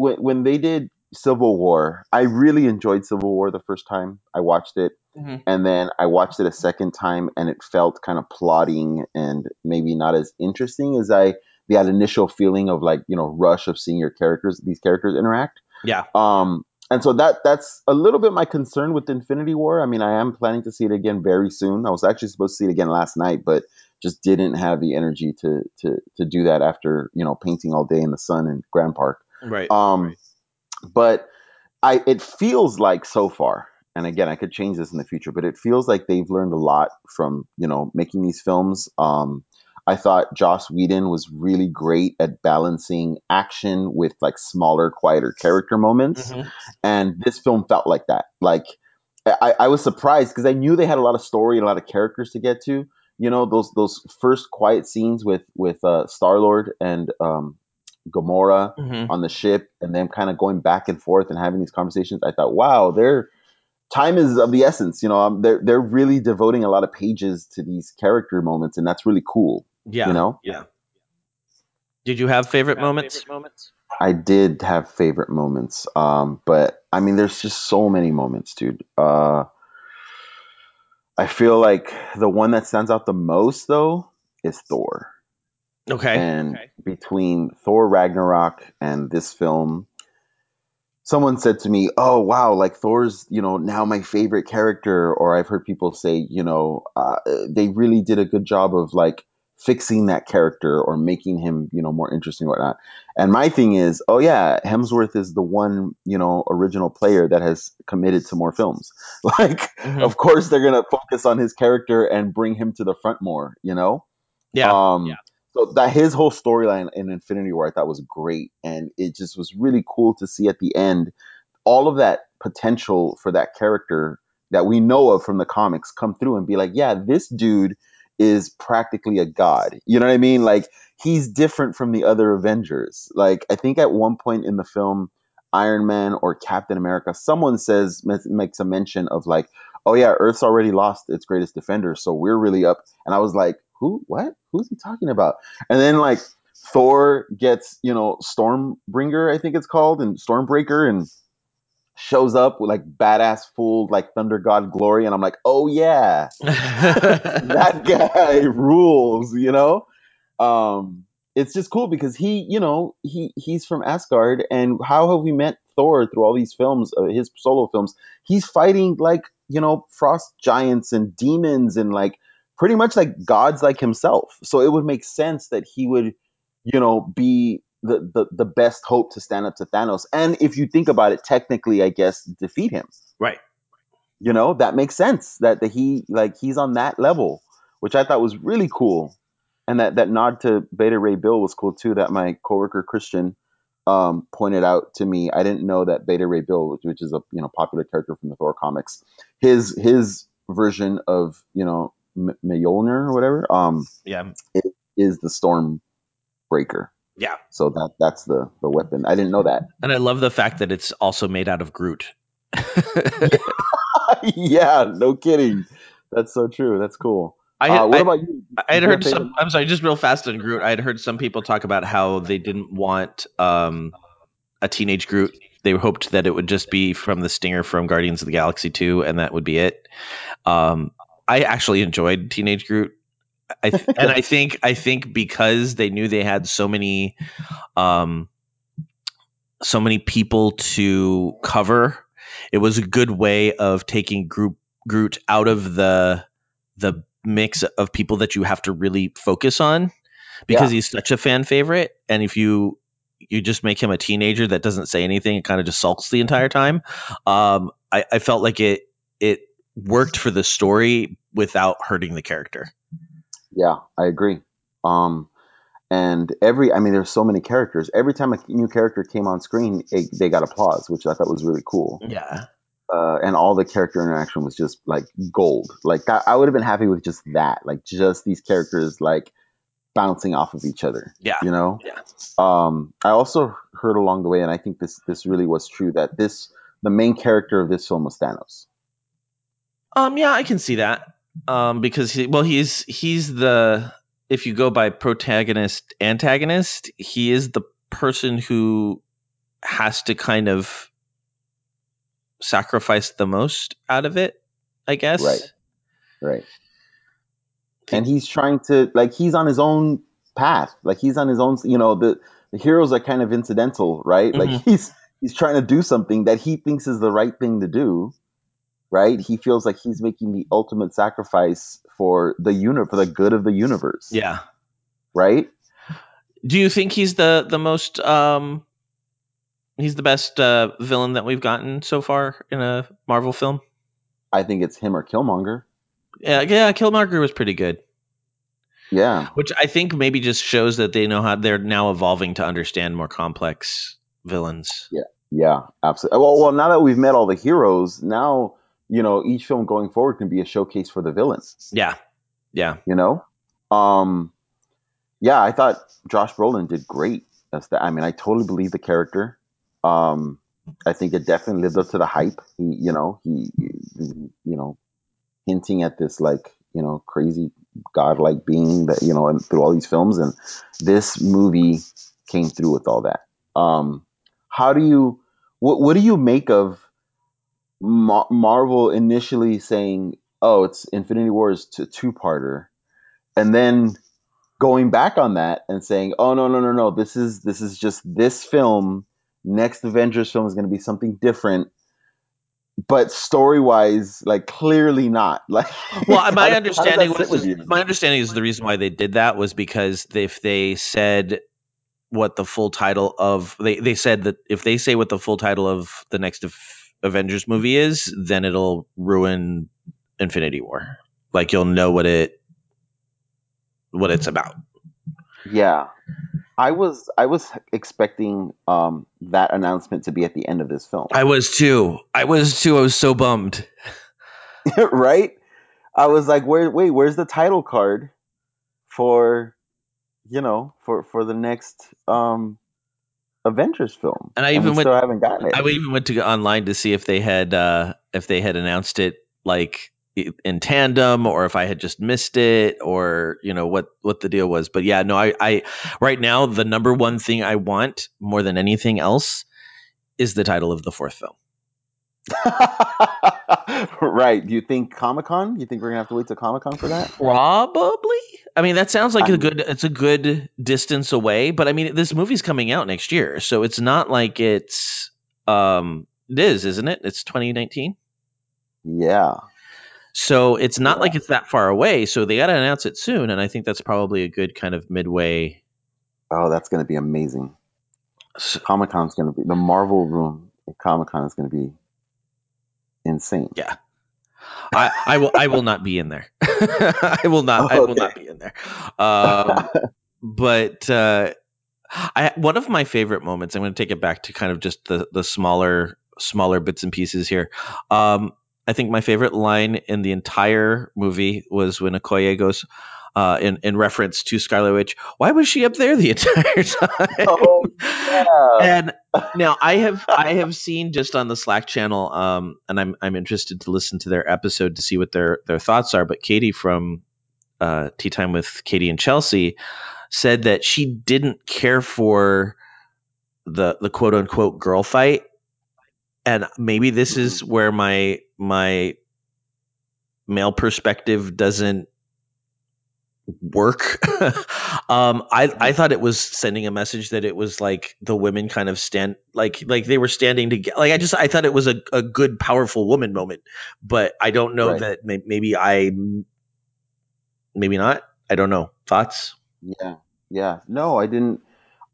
when when they did civil war i really enjoyed civil war the first time i watched it Mhm. and then I watched it a second time, and it felt kind of plotting and maybe not as interesting as I that initial feeling of like you know rush of seeing your characters, these characters interact. yeah. Um, and so that that's a little bit my concern with Infinity War. I mean, I am planning to see it again very soon. I was actually supposed to see it again last night, but just didn't have the energy to to to do that after you know painting all day in the sun in Grand Park. Right. Um, but I it feels like so far, and again, I could change this in the future, but it feels like they've learned a lot from you know making these films. Um, I thought Joss Whedon was really great at balancing action with like smaller, quieter character moments, Mhm. and this film felt like that. Like I, I was surprised because I knew they had a lot of story and a lot of characters to get to. You know those those first quiet scenes with with uh, Star Lord and um, Gamora Mhm. on the ship and them kind of going back and forth and having these conversations. I thought, wow, their time is of the essence. You know, um, they're they're really devoting a lot of pages to these character moments, and that's really cool. Yeah. You know, Yeah. Did you have favorite moments? I did have favorite moments, um, but I mean, there's just so many moments, dude. Uh, I feel like the one that stands out the most, though, is Thor. Okay. And between Thor Ragnarok and this film, someone said to me, "Oh wow, like Thor's, you know, now my favorite character." Or I've heard people say, you know, uh, they really did a good job of like fixing that character or making him, you know, more interesting or whatnot. And my thing is, oh yeah, Hemsworth is the one, you know, original player that has committed to more films. Like, Mhm. of course, they're gonna focus on his character and bring him to the front more, you know. Yeah. Um, so that his whole storyline in Infinity War I thought was great, and it just was really cool to see at the end all of that potential for that character that we know of from the comics come through and be like, yeah, this dude is practically a god. You know what I mean? Like he's different from the other Avengers. Like I think at one point in the film, Iron Man or Captain America, someone says makes a mention of like, oh yeah, Earth's already lost its greatest defender, so we're really up. And I was like, who? What? Who's he talking about? And then like Thor gets, you know, Stormbringer, I think it's called, and Stormbreaker, and shows up with like badass full like thunder god glory and i'm like oh yeah that guy rules you know um it's just cool because he you know he he's from asgard and how have we met thor through all these films uh, his solo films he's fighting like you know frost giants and demons and like pretty much like gods like himself so it would make sense that he would you know be the, the the best hope to stand up to Thanos. And if you think about it, technically, I guess defeat him. Right. You know that makes sense. That that he like he's on that level, which I thought was really cool. And that that nod to Beta Ray Bill was cool too. That my coworker Christian um, pointed out to me. I didn't know that Beta Ray Bill, which, which is a you know popular character from the Thor comics, his his version of you know M- Mjolnir or whatever, um, Yeah. it is the Storm Breaker. Yeah. So that that's the the weapon. I didn't know that. And I love the fact that it's also made out of Groot. yeah, no kidding. That's so true. That's cool. I had, uh, what I- about you? I had heard some. I'm sorry, just real fast on Groot. I had heard some people talk about how they didn't want um, a teenage Groot. They hoped that it would just be from the stinger from Guardians of the Galaxy 2, and that would be it. Um, I actually enjoyed Teenage Groot. I th- and I think I think because they knew they had so many, um, so many people to cover, it was a good way of taking Groot Groot out of the the mix of people that you have to really focus on because Yeah. he's such a fan favorite and if you you just make him a teenager that doesn't say anything and kind of just sulks the entire time um I, I felt like it it worked for the story without hurting the character Yeah, I agree. Um, and every, I mean, there's so many characters. Every time a new character came on screen, it, they got applause, which I thought was really cool. yeah Uh, and all the character interaction was just like gold. Like that, I would have been happy with just that, like just these characters like bouncing off of each other. Yeah. you know. Yeah. Um, I also heard along the way, and I think this this really was true that this the main character of this film was Thanos. Um, yeah, I can see that. Um, because he, well, he's he's the if you go by protagonist antagonist, he is the person who has to kind of sacrifice the most out of it, I guess. Right. Right. And he's trying to like he's on his own path. Like he's on his own. You know the the heroes are kind of incidental, right? Like Mhm. he's he's trying to do something that he thinks is the right thing to do. Right? He feels like he's making the ultimate sacrifice for the uni- for the good of the universe. Yeah. Right? Do you think he's the the most um he's the best uh villain that we've gotten so far in a Marvel film? I think it's him or Killmonger. Yeah, yeah, Killmonger was pretty good. Yeah. Which I think maybe just shows that they know how they're now evolving to understand more complex villains. Yeah, yeah, absolutely. Well, well, now that we've met all the heroes, now you know each film going forward can be a showcase for the villains. Yeah. Yeah. You know, um, yeah, I thought Josh Brolin did great. That's the. I mean, I totally believe the character. Um, I think it definitely lived up to the hype. He, you know, he, he- you know, hinting at this like you know crazy godlike being that you know, and through all these films, and this movie came through with all that. Um, how do you what what do you make of Mar- Marvel initially saying, "Oh, it's Infinity War is a two-parter," and then going back on that and saying, "Oh no, no, no, no, this is this is just this film. Next Avengers film is going to be something different." But story-wise, like clearly not. Like, Well, my understanding was my understanding is the reason why they did that was because if they said what the full title of they they said that if they say what the full title of the next Avengers movie is, then it'll ruin Infinity War. Like you'll know what it what it's about. Yeah. I was I was expecting um, that announcement to be at the end of this film. I was too. I was too. I was so bummed. right? I was like, where wait, where's the title card for you know, for for the next um Avengers film? And I we even went- still haven't gotten it. I even went to go online to see if they had uh if they had announced it like in tandem or if I had just missed it or you know what what the deal was. But yeah, no, I I right now the number one thing I want more than anything else is the title of the fourth film. right. Do you think Comic Con? You think we're gonna have to wait till Comic Con for that? Probably. I mean, that sounds like a good. It's a good distance away, but I mean, this movie's coming out next year, so it's not like it's. Um, it is, isn't it? It's 2019. Yeah. So it's not like it's that far away. So they got to announce it soon, and I think that's probably a good kind of midway. Oh, that's gonna be amazing. Comic Con's gonna be the Marvel room. Comic Con is gonna be insane. Yeah. I, I will I will not be in there. I will not I will not be in there. Um, but uh, I one of my favorite moments. I'm going to take it back to kind of just the the smaller smaller bits and pieces here. Um, I think my favorite line in the entire movie was when Okoye goes. Uh, in in reference to Scarlet Witch, why was she up there the entire time? Oh yeah. and now I have I have seen just on the Slack channel, um, and I'm I'm interested to listen to their episode to see what their their thoughts are. But Katie from uh, Tea Time with Katie and Chelsea said that she didn't care for the the quote unquote girl fight, and maybe this is where my my male perspective doesn't work. um, I I thought it was sending a message that it was like the women kind of stand like like they were standing together. Like I just I thought it was a, a good powerful woman moment, but I don't know Right. that may, maybe I maybe not. I don't know. Thoughts? Yeah, yeah. No, I didn't.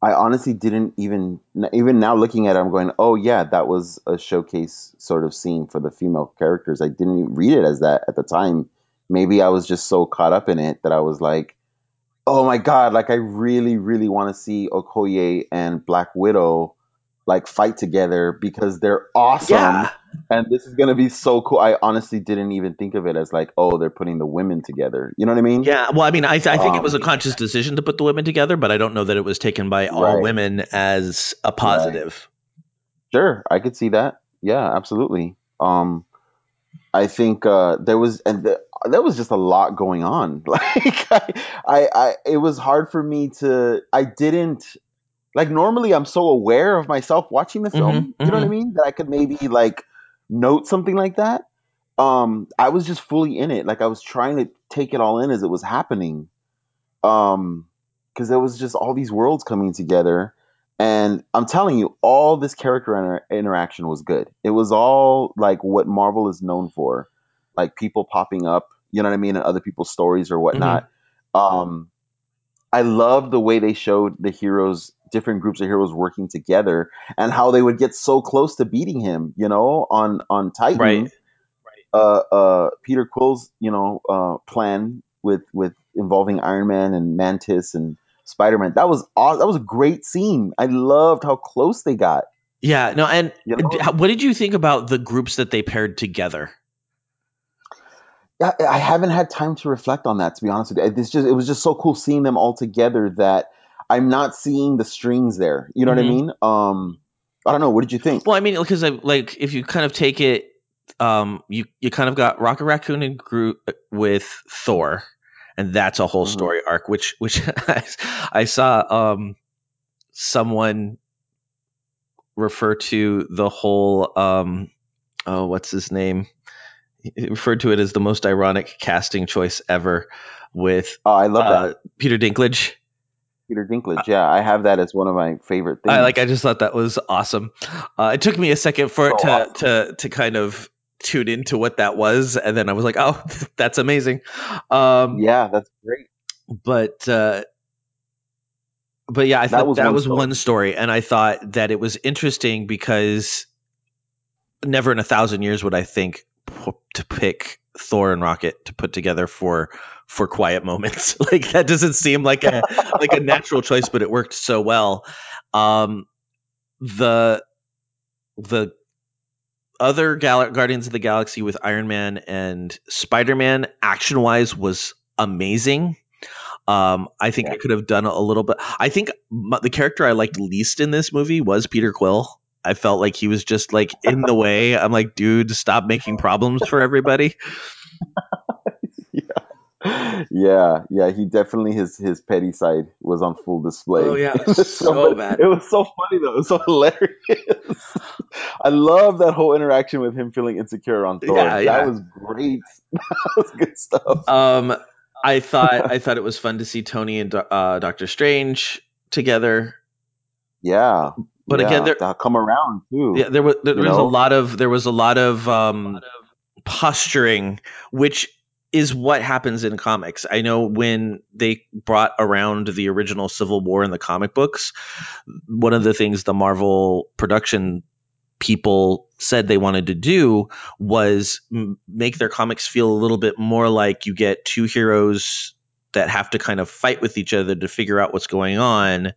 I honestly didn't even. Even now, looking at it, I'm going, "Oh yeah, that was a showcase sort of scene for the female characters." I didn't read it as that at the time. Maybe I was just so caught up in it that I was like, "Oh my god!" Like I really, really want to see Okoye and Black Widow like fight together because they're awesome. Yeah. And this is gonna be so cool. I honestly didn't even think of it as like, oh, they're putting the women together. You know what I mean? Yeah. Well, I mean, I, th- I think it was a Um, conscious decision to put the women together, but I don't know that it was taken by all Right. women as a positive. Sure, I could see that. Yeah, absolutely. Um, I think uh, there was and the, there was just a lot going on. Like I, I, I, it was hard for me to. I didn't like normally. I'm so aware of myself watching the film. Mhm, You know what I mhm. mean? That I could maybe like note something like that. Um, I was just fully in it. Like I was trying to take it all in as it was happening. Um, because there was just all these worlds coming together. And I'm telling you, all this character inter- interaction was good. It was all like what Marvel is known for, like people popping up, you know what I mean, and other people's stories or whatnot. Um, I love the way they showed the heroes, different groups of heroes working together, and how they would get so close to beating him. You know, on on Titan, Right. uh, uh, Peter Quill's you know uh, plan with with involving Iron Man and Mantis and Spider Man. That was aw- that was a great scene. I loved how close they got. Yeah. No. And You know? what did you think about the groups that they paired together? Yeah, I haven't had time to reflect on that. To be honest with you, it's just it was just so cool seeing them all together that I'm not seeing the strings there. You know what I Mhm. mean? Um, I don't know. What did you think? Well, I mean, because I, like if you kind of take it, um, you you kind of got Rocket Raccoon and Groot with Thor, and that's a whole Mhm. story arc. Which which I, saw um someone refer to the whole um oh what's his name he referred to it as the most ironic casting choice ever with Oh, I love uh, that. Peter Dinklage. Peter Dinklage. Yeah, I have that as one of my favorite things. I like. I just thought that was awesome. Uh, it took me a second for it to awesome. to to kind of tune into what that was, and then I was like, "Oh, that's amazing." Um, yeah, that's great. but uh, but yeah, I That thought was that one was story. one story, and I thought that it was interesting because never in a thousand years would I think p- to pick Thor and Rocket to put together for for quiet moments. like that doesn't seem like a like a natural choice, but it worked so well. Um, the the other Gal- Guardians of the Galaxy with Iron Man and Spider Man, action wise, was amazing. Um, I think I could have done a little bit. I think the character I liked least in this movie was Peter Quill. I felt like he was just like in the way. I'm like, dude, stop making problems for everybody. yeah, yeah, he definitely his his petty side was on full display. Oh, yeah, It was so bad. It was so funny though. It was so hilarious. I love that whole interaction with him feeling insecure on Thor. Yeah, yeah. That was great. that was good stuff. Um, I thought I thought it was fun to see Tony and uh, Doctor Strange together. Yeah, But yeah, again, there they'll come around too. yeah, there was there, You was a lot of there was a lot of um, posturing, which is what happens in comics. I know when they brought around the original Civil War in the comic books, one of the things the Marvel production people said they wanted to do was make their comics feel a little bit more like you get two heroes that have to kind of fight with each other to figure out what's going on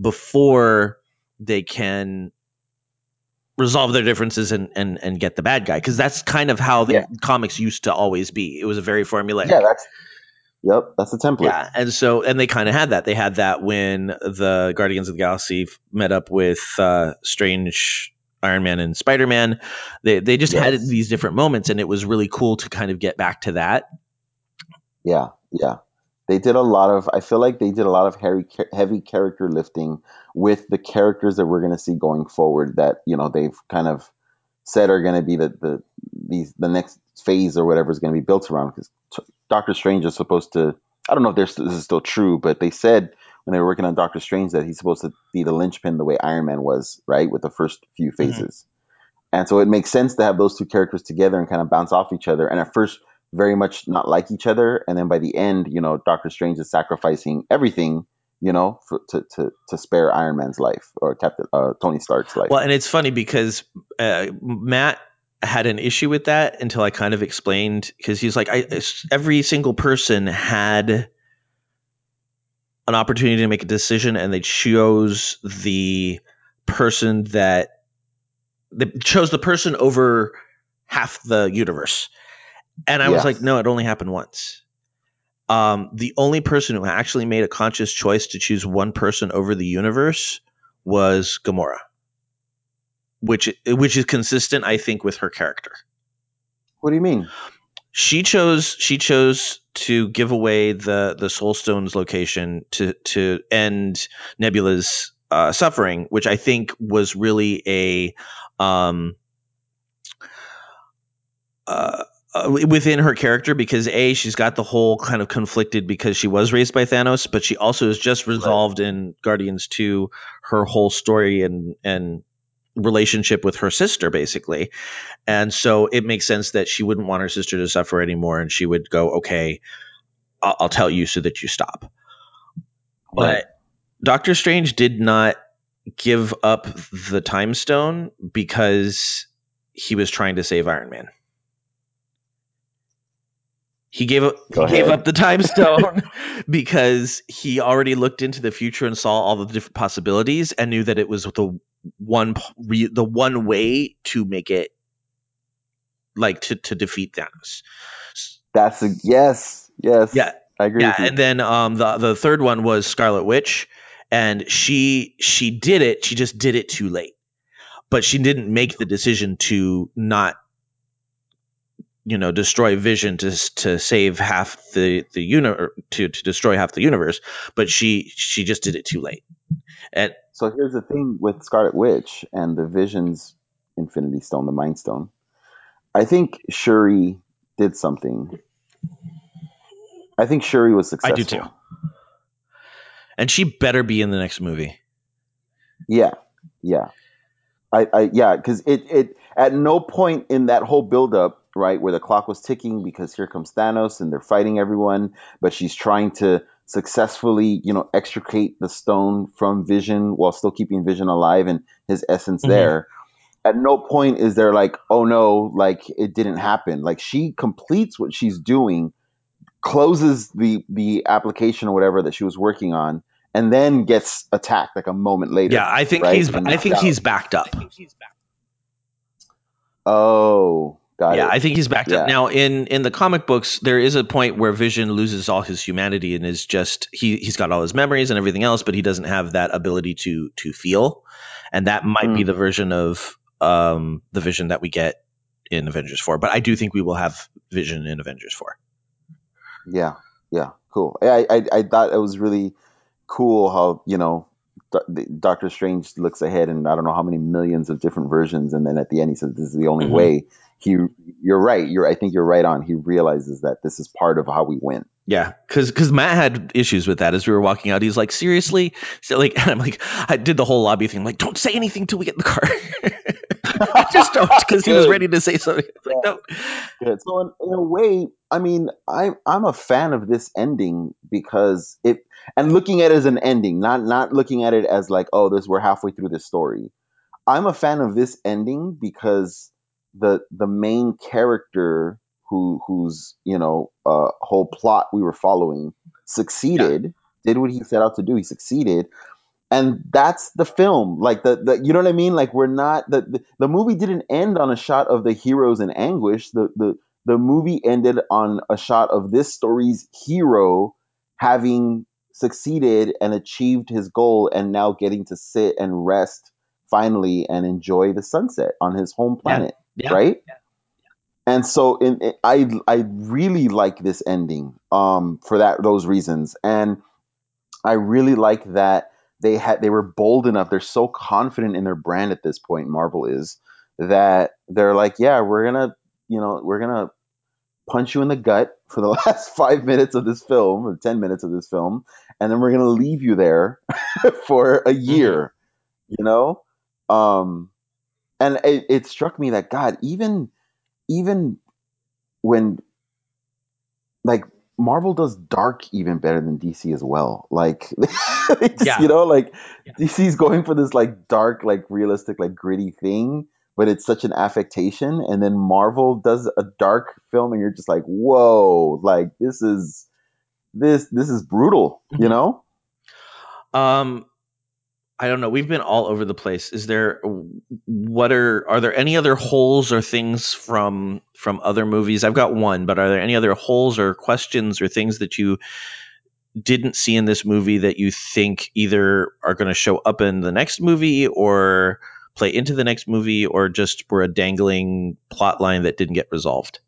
before they can resolve their differences and and, and get the bad guy because that's kind of how the Yeah. comics used to always be it was a very formulaic Yeah, that's yep, that's the template. yeah, and so and they kind of had that. They had that when the Guardians of the Galaxy met up with uh, Strange, Iron Man, and Spider Man. They they just had these different moments, and it was really cool to kind of get back to that. Yeah, yeah. They did a lot of. I feel like they did a lot of heavy, heavy character lifting with the characters that we're going to see going forward. That you know they've kind of said are going to be the the these the next phase or whatever is going to be built around. Because Doctor Strange is supposed to. I don't know if this this is still true, but they said when they were working on Doctor Strange that he's supposed to be the linchpin the way Iron Man was, right, with the first few mm-hmm. phases. And so it makes sense to have those two characters together and kind of bounce off each other. And at first, very much not like each other. And then by the end, you know, Doctor Strange is sacrificing everything, you know, for, to, to, to spare Iron Man's life or Captain uh, Tony Stark's life. Well, and it's funny because uh, Matt had an issue with that until I kind of explained because he's like, I every single person had an opportunity to make a decision, and they chose the person that they chose the person over half the universe. And I was like, no, it only happened once. Um, the only person who actually made a conscious choice to choose one person over the universe was Gamora, which which is consistent, I think, with her character. what do you mean? She chose she chose to give away the the Soul Stone's location to to end Nebula's uh, suffering, which I think was really a um, uh, uh, within her character because a she's got the whole kind of conflicted because she was raised by Thanos, but she also is just resolved in Guardians two her whole story and and relationship with her sister basically, and so it makes sense that she wouldn't want her sister to suffer anymore, and she would go, okay, I'll, I'll tell you so that you stop. But Right. Doctor Strange did not give up the time stone because he was trying to save Iron Man. He gave up Go he gave up the time stone because he already looked into the future and saw all the different possibilities and knew that it was the one re- the one way to make it like to to defeat Thanos. That's a yes, yes. Yeah. I agree Yeah, and then um the the third one was Scarlet Witch, and she she did it. She just did it too late, but she didn't make the decision to not you know destroy Vision to to save half the the universe to to destroy half the universe. But she she just did it too late. And So here's the thing with Scarlet Witch and the Vision's Infinity Stone, the Mind Stone. I think Shuri did something. I think Shuri was successful I do too. And she better be in the next movie. Yeah, yeah. I, I yeah, because it it at no point in that whole buildup, right, where the clock was ticking because here comes Thanos and they're fighting everyone, but she's trying to successfully, you know, extricate the stone from Vision while still keeping Vision alive and his essence Mhm. there. At no point is there like, oh no, like it didn't happen. Like she completes what she's doing, closes the the application or whatever that she was working on, and then gets attacked like a moment later. Yeah, I think right? he's I think knocked out. he's backed up. Oh, got yeah, it. I think he's backed up now. In in the comic books, there is a point where Vision loses all his humanity and is just he he's got all his memories and everything else, but he doesn't have that ability to to feel, and that might be Mm. the version of um the Vision that we get in Avengers four. But I do think we will have Vision in Avengers four. Yeah, yeah, cool. I, I I thought it was really cool how you know Doctor Strange looks ahead and I don't know how many millions of different versions, and then at the end he says this is the only Mhm. way. He, you're right. You're. I think you're right on. He realizes that this is part of how we win. Yeah, because because Matt had issues with that as we were walking out. He's like, seriously, so like, and I'm like, I did the whole lobby thing. I'm like, don't say anything till we get in the car. I just don't because he was ready to say something. It's like, no. Good. So in, in a way, I mean, I'm I'm a fan of this ending because it and looking at it as an ending, not not looking at it as like, oh, this we're halfway through this story. I'm a fan of this ending because the the main character who whose you know uh, whole plot we were following succeeded, did what he set out to do. He succeeded, and that's the film like the, the you know what i mean like we're not the, the the movie didn't end on a shot of the heroes in anguish the the the movie ended on a shot of this story's hero having succeeded and achieved his goal and now getting to sit and rest finally and enjoy the sunset on his home planet Yeah. Right? And so in, in- I I really like this ending um for that those reasons. And I really like that they had they were bold enough they're so confident in their brand at this point Marvel is that they're like yeah we're going to you know we're to punch you in the gut for the last 5 minutes of this film or 10 minutes of this film and then we're going to leave you there for a year you know? Um and it, it struck me that god even even when like Marvel does dark even better than DC as well. Like, Yeah. you know, like DC's going for this like dark, like realistic, like gritty thing, but it's such an affectation. And then Marvel does a dark film, and you're just like, whoa, like this is this this is brutal, you know? Um, I don't know. We've been all over the place. Is there what are are there any other holes or things from from other movies? I've got one, but are there any other holes or questions or things that you didn't see in this movie that you think either are going to show up in the next movie or play into the next movie or just were a dangling plot line that didn't get resolved?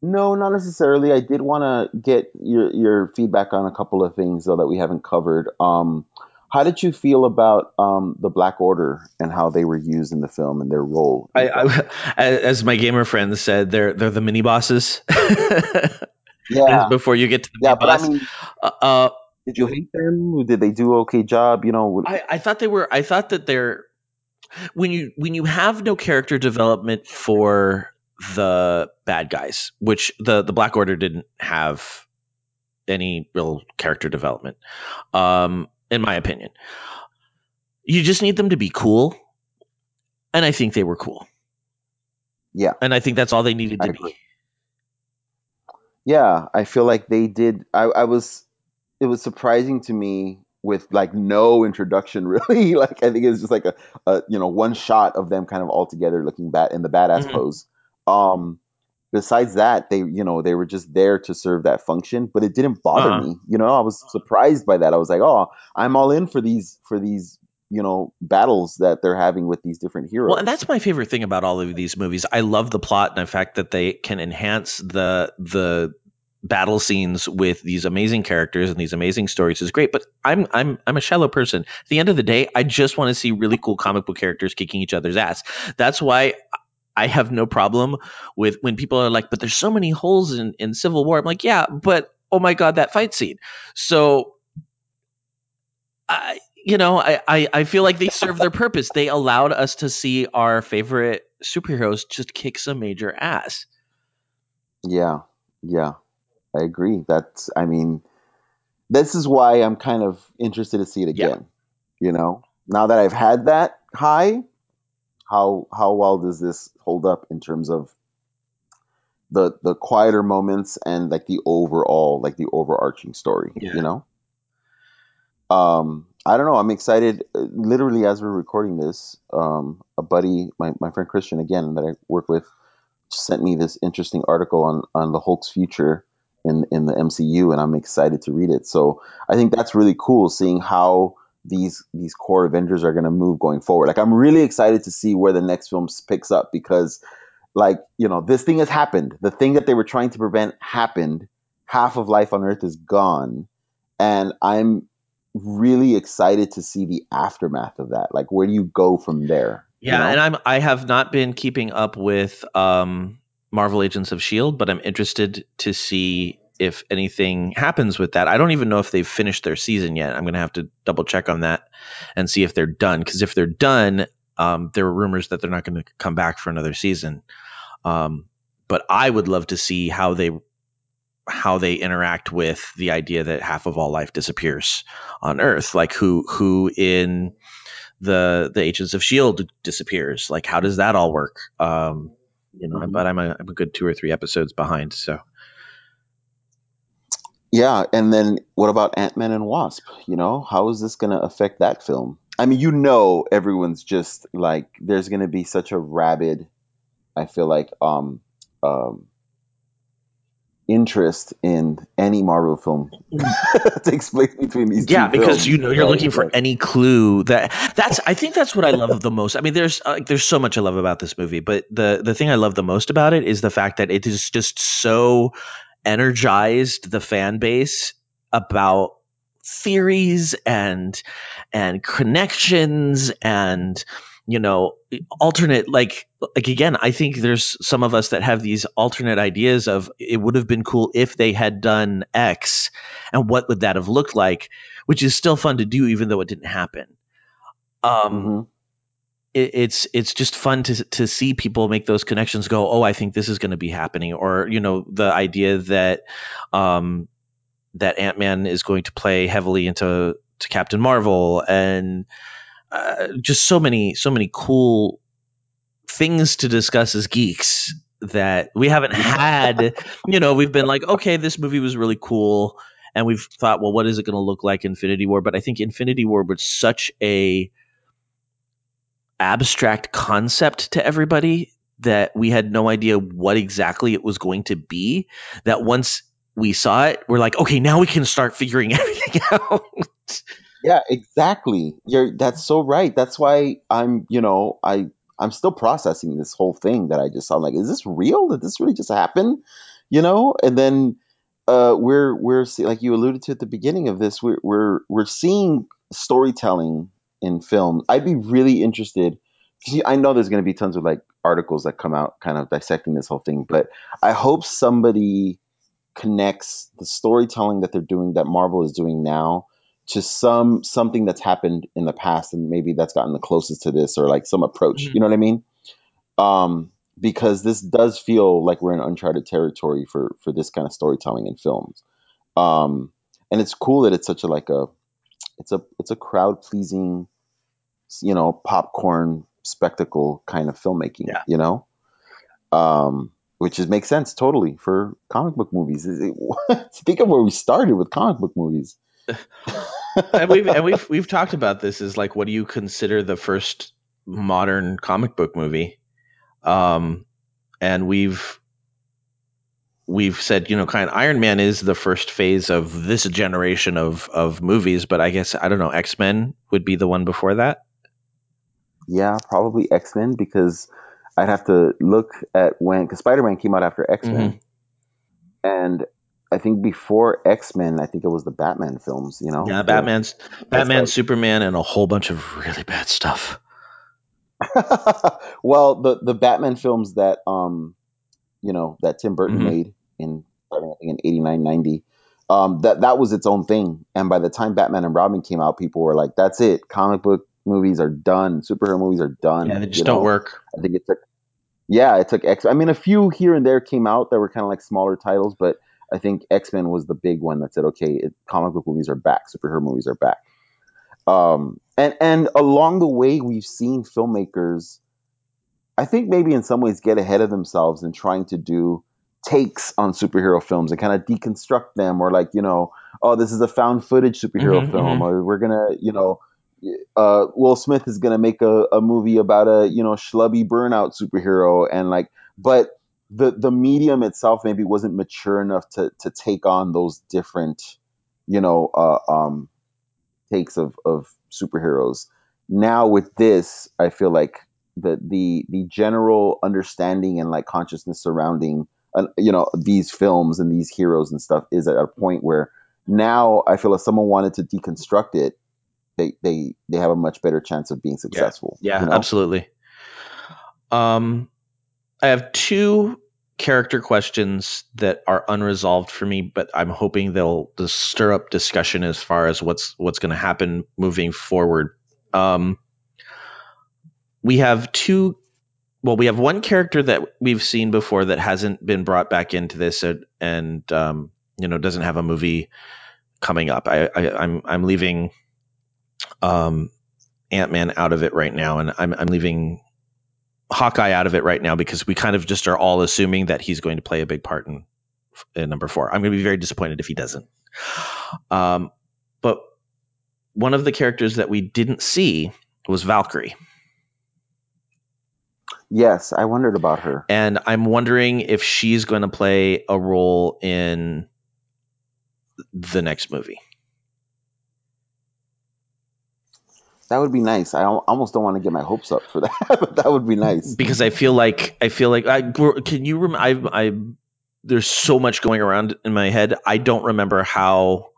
No, not necessarily. I did want to get your your feedback on a couple of things though that we haven't covered. Um, how did you feel about um, the Black Order and how they were used in the film and their role? I. I as my gamer friends said, they're they're the mini bosses. yeah, Before you get to the yeah, but I mean, Uh, uh, did you hate them? Did they do okay job? You know, I, I thought they were. I thought that they're when you when you have no character development for the bad guys, which the the Black Order didn't have any real character development, um, in my opinion. You just need them to be cool, and I think they were cool, yeah, and I think that's all they needed to be. yeah. I feel like they did. I, I was. It was surprising to me with like no introduction really. like I think it was just like a, a you know one shot of them kind of all together looking bad in the badass Mhm. pose. Um, besides that, they you know they were just there to serve that function, but it didn't bother Uh-uh. me. You know, I was surprised by that. I was like, oh, I'm all in for these for these you know battles that they're having with these different heroes. Well, and that's my favorite thing about all of these movies. I love the plot and the fact that they can enhance the the battle scenes with these amazing characters and these amazing stories is great. But I'm I'm I'm a shallow person. At the end of the day, I just want to see really cool comic book characters kicking each other's ass. That's why I have no problem with when people are like, but there's so many holes in, in Civil War. I'm like, yeah, but oh my god, that fight scene. So I you know, I, I, I feel like they serve their purpose. They allowed us to see our favorite superheroes just kick some major ass. Yeah, yeah, I agree. That's, I mean, this is why I'm kind of interested to see it Yeah. again. You know, now that I've had that high, how how well does this hold up in terms of the the quieter moments and like the overall like the overarching story? Yeah. You know, um, I don't know. I'm excited. Literally, as we're recording this, um, a buddy, my my friend Christian again that I work with, sent me this interesting article on on the Hulk's future in in the MCU, and I'm excited to read it. So I think that's really cool, seeing how these these core Avengers are going to move going forward. Like I'm really excited to see where the next film picks up because, like you know, this thing has happened. The thing that they were trying to prevent happened. Half of life on Earth is gone, and I'm really excited to see the aftermath of that. Like, where do you go from there? you Yeah, know? and I'm I have not been keeping up with um, Marvel Agents of Shield, but I'm interested to see if anything happens with that. I don't even know if they've finished their season yet. I'm gonna have to double check on that and see if they're done. Because if they're done, um, there are rumors that they're not going to come back for another season. Um, but I would love to see how they how they interact with the idea that half of all life disappears on Earth. Like who who in the the Agents of Shield disappears. Like how does that all work? Um, you know, but I'm a I'm a good two or three episodes behind. So Yeah, and then what about Ant Man and Wasp? You know, how is this going to affect that film? I mean, you know, everyone's just like, there's going to be such a rabid, I feel like, um, um, interest in any Marvel film takes place between these yeah, because films, you know you're looking for Like, any clue that that's I think that's what I love the most. I mean, there's uh, there's so much I love about this movie, but the the thing I love the most about it is the fact that it is just so energized the fan base about theories and and connections and you know alternate like like again i think there's some of us that have these alternate ideas of it would have been cool if they had done x and what would that have looked like which is still fun to do even though it didn't happen um mhm. It, it's it's just fun to to see people make those connections go oh i think this is going to be happening or you know the idea that um that ant-man is going to play heavily into to captain marvel and uh, just so many so many cool things to discuss as geeks that we haven't had. You know we've been like okay this movie was really cool and we've thought well what is it going to look like infinity war? But i think infinity war was such a abstract concept to everybody that we had no idea what exactly it was going to be that once we saw it we're like okay now we can start figuring everything out Yeah, exactly. You're that's so right. That's why I'm, you know, I I'm still processing this whole thing that I just saw. I'm like, is this real? Did this really just happen? You know? And then uh we're we're see, like you alluded to at the beginning of this, we're we're we're seeing storytelling in film. I'd be really interested. you- I know there's going to be tons of like articles that come out kind of dissecting this whole thing, but I hope somebody connects the storytelling that they're doing that Marvel is doing now to some something that's happened in the past and maybe that's gotten the closest to this or like some approach. Mhm. You know what I mean? Um because this does feel like we're in uncharted territory for for this kind of storytelling in films. Um and it's cool that it's such a like a it's a it's a crowd pleasing you know popcorn spectacle kind of filmmaking, Yeah. you know? um, which is makes sense totally for comic book movies. Think of where we started with comic book movies. and we've and we've we've talked about this is like what do you consider the first modern comic book movie um and we've we've said you know kind of iron man is the first phase of this generation of of movies but i guess i don't know x-men would be the one before that Yeah, probably X Men because I'd have to look at when because Spider Man came out after X Men, Mhm. and I think before X Men, I think it was the Batman films. You know, yeah batman's batman like- superman and a whole bunch of really bad stuff well, the the Batman films that um, you know, that Tim Burton Mhm. made in starting I think in 89, 90, um, that that was its own thing. And by the time Batman and Robin came out, people were like, "That's it. Comic book movies are done. Superhero movies are done." yeah they just you don't work I think it took. Yeah, it took X. I mean, a few here and there came out that were kind of like smaller titles, but I think X Men was the big one that said, "Okay, it, comic book movies are back. Superhero movies are back." Um, and and along the way, we've seen filmmakers, I think maybe in some ways, get ahead of themselves in trying to do takes on superhero films and kind of deconstruct them, or like you know, oh, this is a found footage superhero Mhm, film, mhm. or we're gonna, you know. Uh, Will Smith is gonna make a, a movie about a you know schlubby burnout superhero and like, but the the medium itself maybe wasn't mature enough to to take on those different, you know, uh, um, takes of of superheroes. Now with this, I feel like the the the general understanding and like consciousness surrounding you know these films and these heroes and stuff is at a point where now I feel if someone wanted to deconstruct it, they they they have a much better chance of being successful. Yeah, you know? absolutely. Um, I have two character questions that are unresolved for me, but I'm hoping they'll just stir up discussion as far as what's what's going to happen moving forward. Um, we have two. Well, we have one character that we've seen before that hasn't been brought back into this, and, and um, you know doesn't have a movie coming up. I, I I'm I'm leaving um, Ant Man out of it right now, and I'm I'm leaving Hawkeye out of it right now because we kind of just are all assuming that he's going to play a big part in, in number four. I'm going to be very disappointed if he doesn't. Um, but one of the characters that we didn't see was Valkyrie. Yes, I wondered about her. And I'm wondering if she's going to play a role in the next movie. That would be nice. I almost don't want to get my hopes up for that, but that would be nice. because I feel like I feel like I can you rem- I I there's so much going around in my head. I don't remember how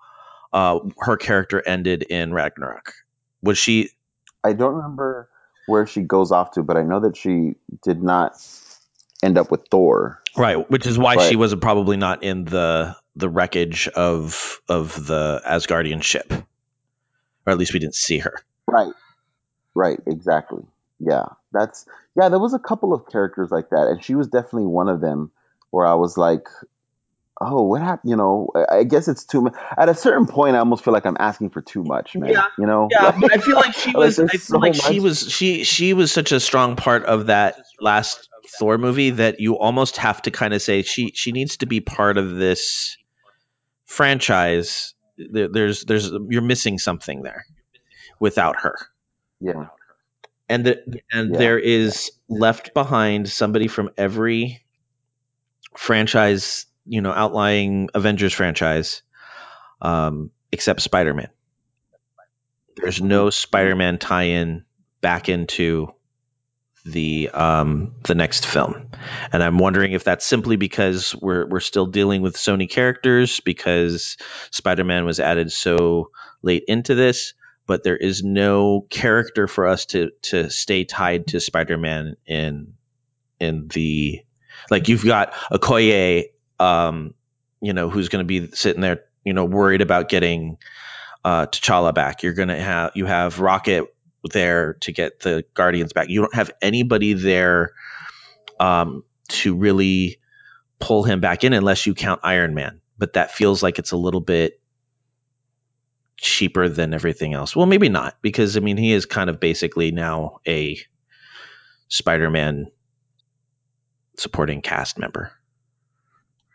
uh, her character ended in Ragnarok. Was she? I don't remember where she goes off to, but I know that she did not end up with Thor. Right, which is why But- she was probably not in the the wreckage of of the Asgardian ship, or at least we didn't see her. Right. Right, exactly. Yeah. That's yeah, there was a couple of characters like that and she was definitely one of them where I was like, "Oh, what happened, you know, I guess it's too much." At a certain point I almost feel like I'm asking for too much, man. Yeah. You know? Yeah, but I feel like she Like, was. I feel so like she was. She she was such a strong part of that last Thor movie that you almost have to kind of say she she needs to be part of this franchise. There, there's there's you're missing something there without her, Yeah. and the, and Yeah. there is left behind somebody from every franchise, you know, outlying Avengers franchise, um, except Spider Man. There's no Spider Man tie in back into the um the next film and i'm wondering if that's simply because we're we're still dealing with sony characters because spider-man was added so late into this but there is no character for us to to stay tied to spider-man in in the like you've got okoye um you know who's going to be sitting there you know worried about getting uh t'challa back you're going to have you have rocket there to get the Guardians back. You don't have anybody there um, to really pull him back in unless you count Iron Man. But that feels like it's a little bit cheaper than everything else. Well, maybe not because I mean he is kind of basically now a Spider-Man supporting cast member.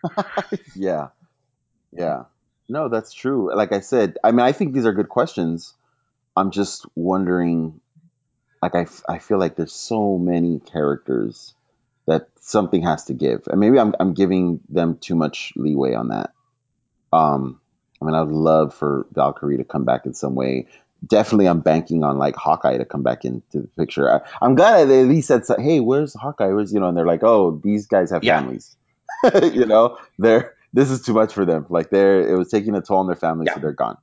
Yeah. Yeah. No, that's true. Like I said, I mean, I think these are good questions. I'm just wondering, like, I, f- I feel like there's so many characters that something has to give. And maybe I'm, I'm giving them too much leeway on that. Um, I mean, I'd love for Valkyrie to come back in some way. Definitely, I'm banking on like Hawkeye to come back into the picture. I, I'm glad they at least said, "Hey, where's Hawkeye?" Where's you know? And they're like, "Oh, these guys have Yeah. families." you know, they're this is too much for them. Like they're it was taking a toll on their families, so they're gone.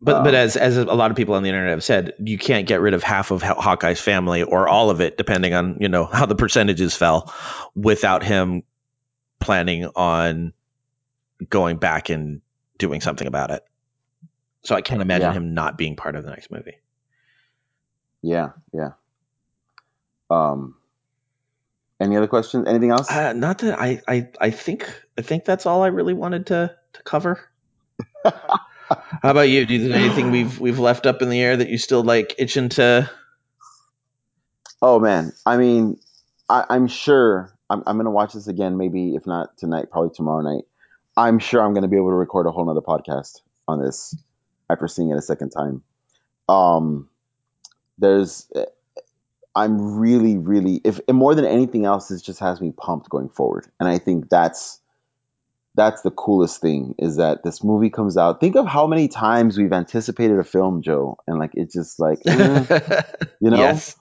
But but Um, as as a lot of people on the internet have said, you can't get rid of half of Hawkeye's family or all of it, depending on you know how the percentages fell, without him planning on going back and doing something about it. So I can't imagine Yeah. him not being part of the next movie. Yeah, yeah. Um, any other questions? Anything else? Uh, not that I, I I think I think that's all I really wanted to to cover. How about you? Do you think anything we've we've left up in the air that you still like itching to? Oh man, I mean, I, I'm sure I'm, I'm gonna watch this again. Maybe if not tonight, probably tomorrow night. I'm sure I'm gonna be able to record a whole nother podcast on this after seeing it a second time. Um, there's, I'm really, really, if and more than anything else, this just has me pumped going forward, and I think that's that's the coolest thing is that this movie comes out. Think of how many times we've anticipated a film, Joe, and like it's just like, eh, you know, Yes.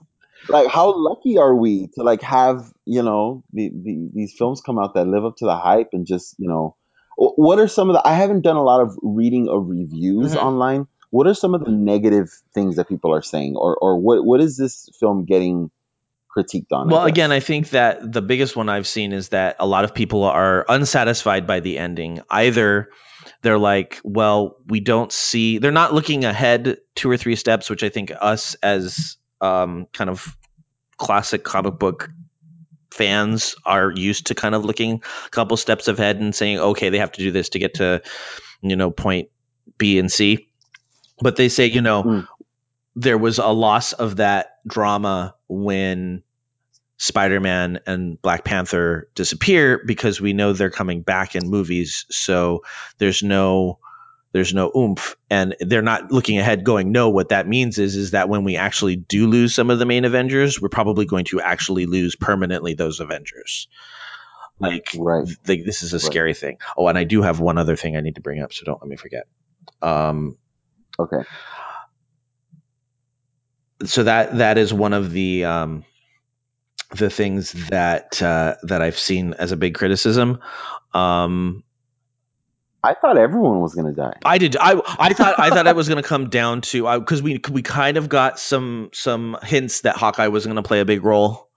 like how lucky are we to like have you know the, the, these films come out that live up to the hype and just you know what are some of the? I haven't done a lot of reading of reviews Mhm. online. What are some of the negative things that people are saying, or or what what is this film getting critiqued on? Well, guess? again, I think that the biggest one I've seen is that a lot of people are unsatisfied by the ending. Either they're like, well, we don't see, they're not looking ahead two or three steps, which I think us as um, kind of classic comic book fans are used to kind of looking a couple steps ahead and saying, okay, they have to do this to get to, you know, point B and C. But they say, you know, Mm. there was a loss of that drama when Spider-Man and Black Panther disappear because we know they're coming back in movies. So there's no there's no oomph and they're not looking ahead going no what that means is is that when we actually do lose some of the main avengers we're probably going to actually lose permanently those avengers like right. th- this is a Right. scary thing oh and i do have one other thing i need to bring up so don't let me forget um Okay. so that that is one of the um the things that uh that i've seen as a big criticism um I thought everyone was gonna die. I did. I I thought I thought it was going to come down to because we we kind of got some some hints that Hawkeye was going to play a big role.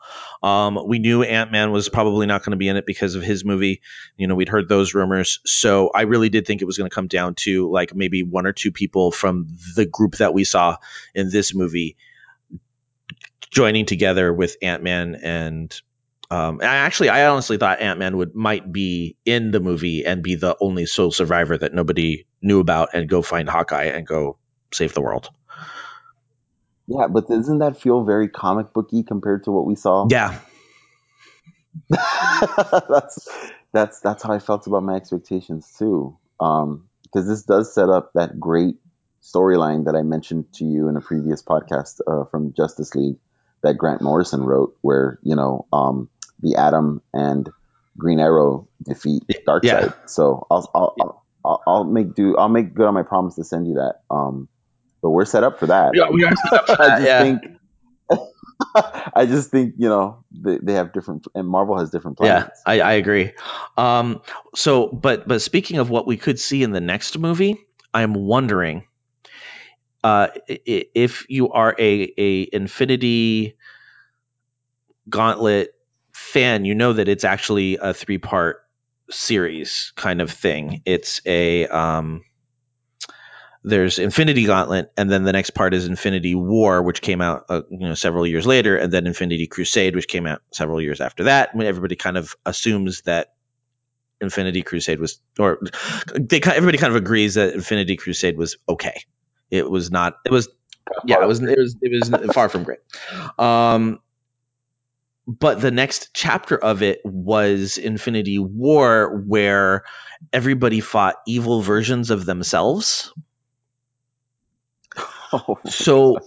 Um, we knew Ant Man was probably not going to be in it because of his movie. You know, we'd heard those rumors, so I really did think it was going to come down to like maybe one or two people from the group that we saw in this movie joining together with Ant Man and. Um, I actually, I honestly thought Ant Man would might be in the movie and be the only sole survivor that nobody knew about, and go find Hawkeye and go save the world. Yeah, but doesn't that feel very comic booky compared to what we saw? Yeah, that's that's that's how I felt about my expectations too. Um, because this does set up that great storyline that I mentioned to you in a previous podcast uh, from Justice League that Grant Morrison wrote, where you know um, the Atom and Green Arrow defeat Darkseid. Yeah. So I'll I'll, I'll I'll I'll make do I'll make good on my promise to send you that. Um, but we're set up for that. Yeah, we are set up for I just yeah. think. I just think you know they, they have different and Marvel has different plans. yeah, I, I agree. Um, so, but but speaking of what we could see in the next movie, I'm wondering uh, if you are a a Infinity Gauntlet fan, you know that it's actually a three part series kind of thing. It's a um, there's Infinity Gauntlet, and then the next part is Infinity War, which came out uh, you know several years later, and then Infinity Crusade, which came out several years after that. Everybody kind of assumes that Infinity Crusade was, or they everybody kind of agrees that Infinity Crusade was okay. It was not. It was yeah. It was. It was. It was far from great. Um, but the next chapter of it was Infinity War, where everybody fought evil versions of themselves. So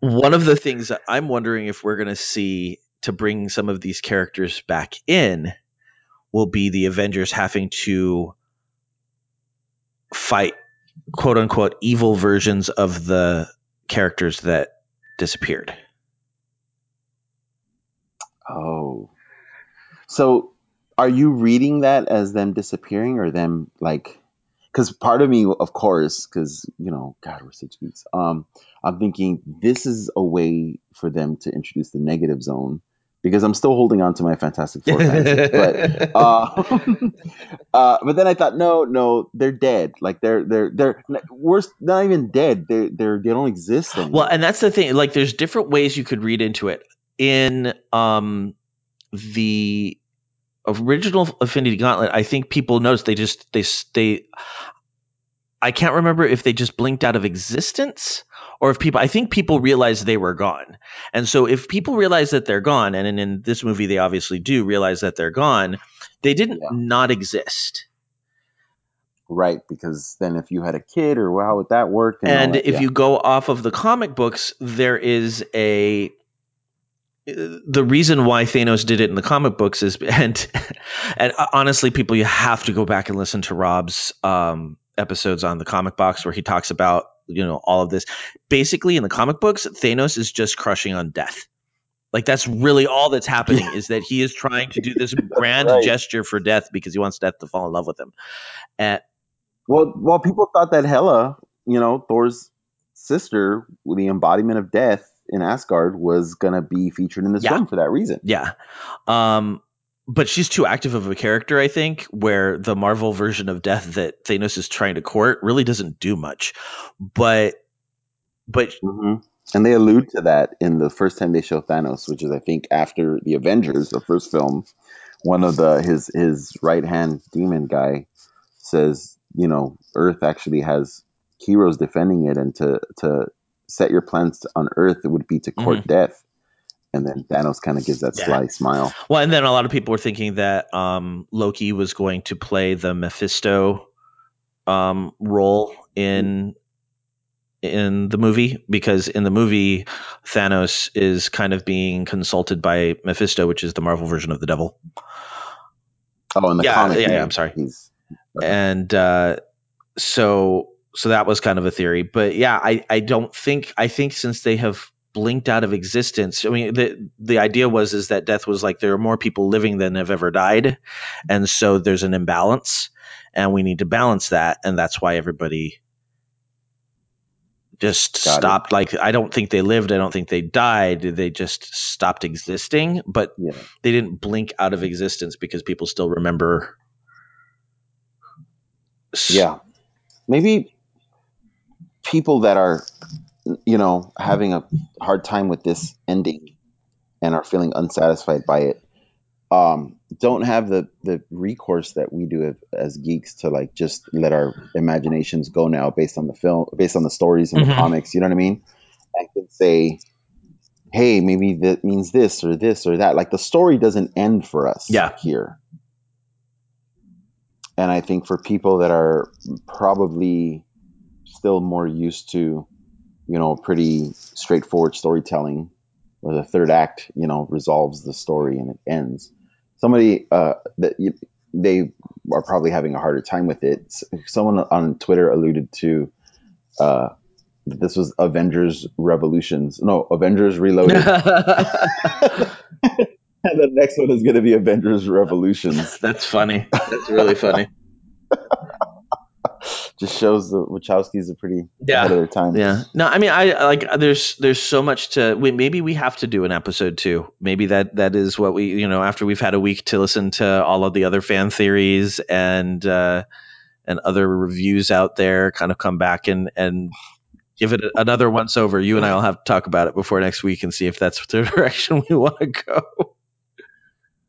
one of the things that I'm wondering if we're going to see to bring some of these characters back in will be the Avengers having to fight quote unquote evil versions of the characters that disappeared. Oh. So are you reading that as them disappearing or them like because part of me of course because you know god we're such geeks um i'm thinking this is a way for them to introduce the negative zone because i'm still holding on to my fantastic four fans but uh, uh but then i thought no no they're dead like they're they're they're worse not even dead they're they're they don't exist anymore Well, and that's the thing. Like, there's different ways you could read into it. In um, the original Infinity Gauntlet, I think people noticed they just they they. I can't remember if they just blinked out of existence or if people. I think people realized they were gone, and so if people realize that they're gone, and in, in this movie they obviously do realize that they're gone, they didn't not exist. right because then if you had a kid or how would that work and, and that, if yeah. you go off of the comic books there is a the reason why Thanos did it in the comic books is and and honestly people you have to go back and listen to Rob's um episodes on the comic box where he talks about you know all of this basically in the comic books Thanos is just crushing on death Like that's really all that's happening is that he is trying to do this grand right. gesture for death because he wants death to fall in love with him. And Well, well, people thought that Hela, you know, Thor's sister, the embodiment of death in Asgard, was gonna be featured in this Yeah. film for that reason. yeah. Um but she's too active of a character, I think, where the Marvel version of death that Thanos is trying to court really doesn't do much. But but hmm And they allude to that in the first time they show Thanos, which is I think after the Avengers, the first film. One of the his his right hand demon guy says, you know, Earth actually has heroes defending it, and to to set your plans on Earth, it would be to court death. And then Thanos kind of gives that Yeah. sly smile. Well, and then a lot of people were thinking that um, Loki was going to play the Mephisto um, role in in the movie because in the movie Thanos is kind of being consulted by Mephisto, which is the Marvel version of the devil. Oh, in the Yeah, comic, yeah, yeah, I'm sorry. He's and uh, so so that was kind of a theory. But yeah i i don't think i think since they have blinked out of existence i mean the the idea was is that death was like there are more people living than have ever died. And so there's an imbalance and we need to balance that. And that's why everybody just Got it. stopped. Like i don't think they lived. I don't think they died. They just stopped existing. But yeah. they didn't blink out of existence because people still remember Yeah. Maybe people that are, you know, having a hard time with this ending and are feeling unsatisfied by it, um, don't have the, the recourse that we do as, as geeks to like just let our imaginations go now based on the film, based on the stories and Mhm. the comics. You know what I mean? I can say, hey, maybe that means this or this or that. Like the story doesn't end for us Yeah. here. And I think for people that are probably still more used to, you know, pretty straightforward storytelling, where the third act, you know, resolves the story and it ends. Somebody uh, that you, they are probably having a harder time with it. Someone on Twitter alluded to uh, that this was Avengers Revolutions, no, Avengers Reloaded, and the next one is going to be Avengers Revolutions. That's funny. That's really funny. Just shows the Wachowskis are pretty Yeah. ahead of their time. Yeah. No, I mean, I I like. There's there's so much to. We, maybe we have to do an episode too. Maybe that that is what we you know after we've had a week to listen to all of the other fan theories and uh, and other reviews out there, kind of come back and and give it another once over. You and I will have to talk about it before next week and see if that's the direction we want to go.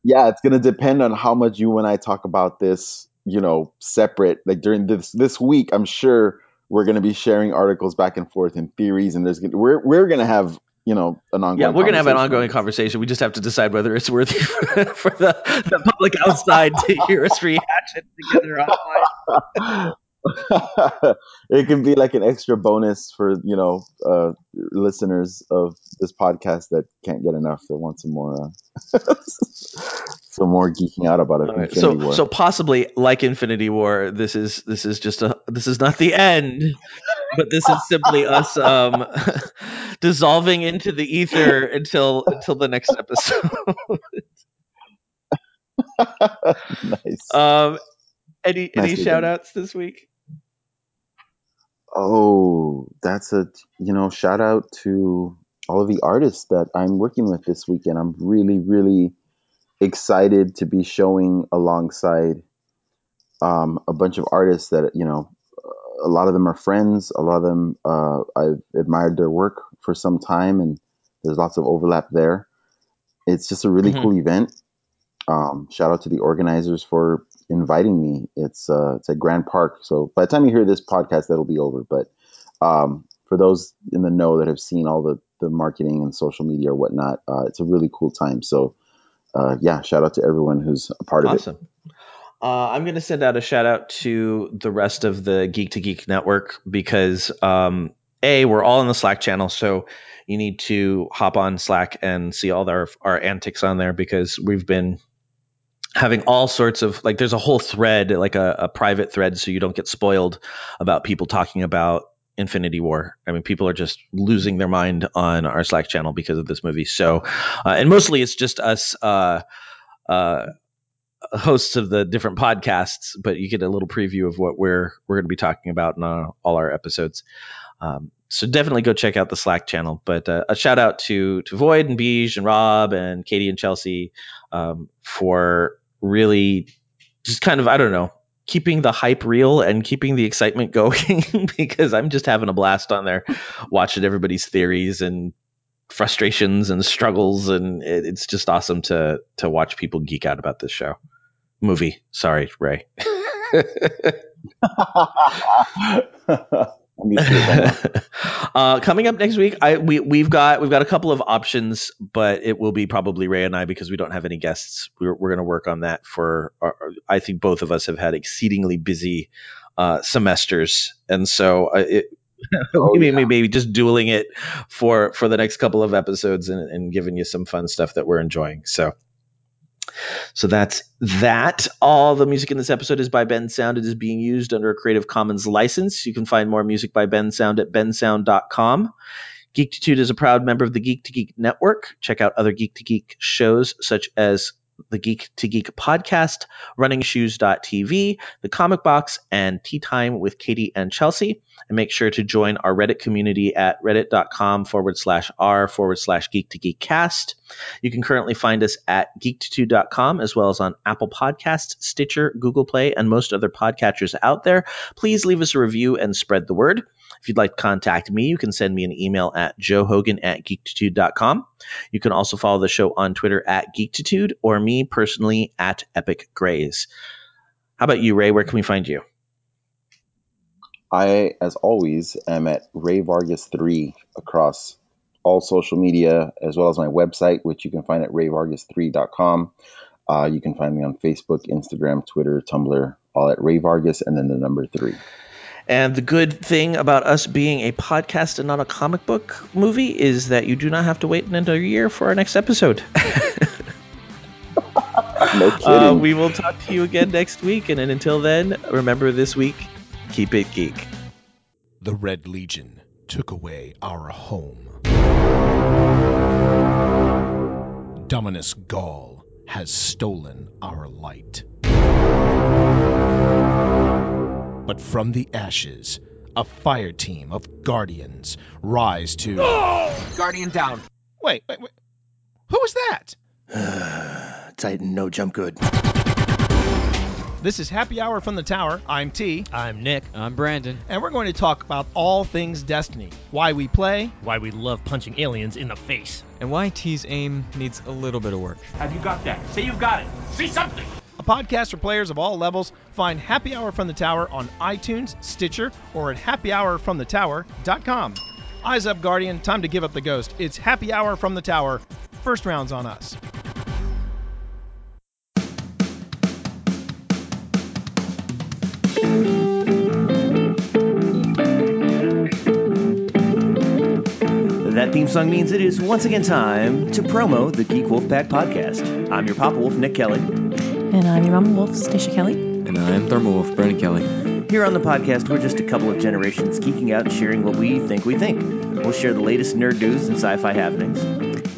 yeah, it's gonna depend on how much you and I talk about this, you know, separate. Like during this this week, I'm sure we're gonna be sharing articles back and forth and theories, and there's we're we're gonna have you know an ongoing. Yeah, we're gonna have an ongoing conversation. We just have to decide whether it's worthy for the, the public outside to hear us it together online. it can be like an extra bonus for you know uh, listeners of this podcast that can't get enough that want some more uh, some more geeking out about it. Right, so so possibly like Infinity War, this is this is just a this is not the end, but this is simply us um, dissolving into the ether until until the next episode. nice. um, any any shout outs this week? Oh, that's a you know shout out to all of the artists that I'm working with this weekend. I'm really really excited to be showing alongside um, a bunch of artists that you know. A lot of them are friends. A lot of them uh, I've admired their work for some time, and there's lots of overlap there. It's just a really Mhm. cool event. Um, shout out to the organizers for inviting me. It's uh, it's at Grand Park. So by the time you hear this podcast, that'll be over. But um, for those in the know that have seen all the the marketing and social media or whatnot, uh, it's a really cool time. So uh, yeah, shout out to everyone who's a part of it. Awesome. Uh, I'm going to send out a shout out to the rest of the Geek to Geek network because um, a we're all in the Slack channel, so you need to hop on Slack and see all our our antics on there because we've been having all sorts of like there's a whole thread like a, a private thread so you don't get spoiled about people talking about Infinity War. I mean, people are just losing their mind on our Slack channel because of this movie. So, uh, and mostly it's just us uh, uh, hosts of the different podcasts, but you get a little preview of what we're we're going to be talking about in uh, all our episodes. Um, so definitely go check out the Slack channel. But uh, a shout out to to Void and Beej and Rob and Katie and Chelsea um, for really just kind of I don't know keeping the hype real and keeping the excitement going because I'm just having a blast on there watching everybody's theories and frustrations and struggles and it, it's just awesome to to watch people geek out about this show. Movie. Sorry ray uh, coming up next week, I we we've got we've got a couple of options, but it will be probably Ray and I because we don't have any guests. We're we're going to work on that for. Our, I think both of us have had exceedingly busy uh, semesters, and so uh, it. Oh, maybe, yeah. maybe just dueling it for for the next couple of episodes and, and giving you some fun stuff that we're enjoying. So so that's that. All the music in this episode is by Bensound. It is being used under a Creative Commons license. You can find more music by Bensound at bensound.com. Geektitude is a proud member of the Geek to Geek network. Check out other Geek to Geek shows such as the Geek to Geek podcast, runningshoes.tv, the comic box, and tea time with Katie and Chelsea. And make sure to join our Reddit community at reddit.com forward slash r forward slash geek to geek cast. You can currently find us at geektitude.com as well as on Apple Podcasts, Stitcher, Google Play, and most other podcatchers out there. Please leave us a review and spread the word. If you'd like to contact me, you can send me an email at joehogan at geektitude.com. You can also follow the show on Twitter at geektitude or me personally at Epic Grays. How about you, Ray? Where can we find you? I, as always, am at Ray Vargas3 across all social media, as well as my website, which you can find at rayvargas3.com. Uh, you can find me on Facebook, Instagram, Twitter, Tumblr, all at Ray Vargas and then the number three. And the good thing about us being a podcast and not a comic book movie is that you do not have to wait an entire year for our next episode. no kidding. Uh, we will talk to you again next week. And, and until then, remember this week keep it geek. The Red Legion took away our home. Dominus Ghaul has stolen our light. But from the ashes, a fire team of guardians rise to. Guardian down. Wait, wait, wait. Who was that? Titan, no jump good. This is Happy Hour from the Tower. I'm T. I'm Nick. I'm Brandon. And we're going to talk about all things Destiny. Why we play. Why we love punching aliens in the face. And why T's aim needs a little bit of work. Have you got that? Say you've got it. See something. Podcast for players of all levels. Find Happy Hour from the Tower on iTunes, Stitcher, or at happyhourfromthetower.com. Eyes up, Guardian. Time to give up the ghost. It's Happy Hour from the Tower. First round's on us. That theme song means it is once again time to promo the Geek Wolf Pack podcast. I'm your Papa Wolf, Nick Kelly. And I'm your Mama Wolf, Stacia Kelly. And I'm Thermal Wolf, Brandon Kelly. Here on the podcast, we're just a couple of generations geeking out and sharing what we think we think. We'll share the latest nerd news and sci fi happenings.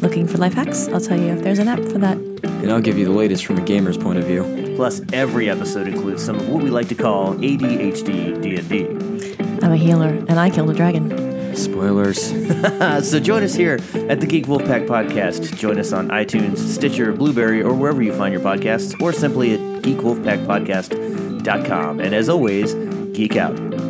Looking for life hacks? I'll tell you if there's an app for that. And I'll give you the latest from a gamer's point of view. Plus, every episode includes some of what we like to call ADHD D&D. I'm a healer, and I killed a dragon. Spoilers. so join us here at the Geek Wolfpack Podcast. Join us on iTunes, Stitcher, Blubrry, or wherever you find your podcasts, or simply at geekwolfpackpodcast.com. And as always, geek out.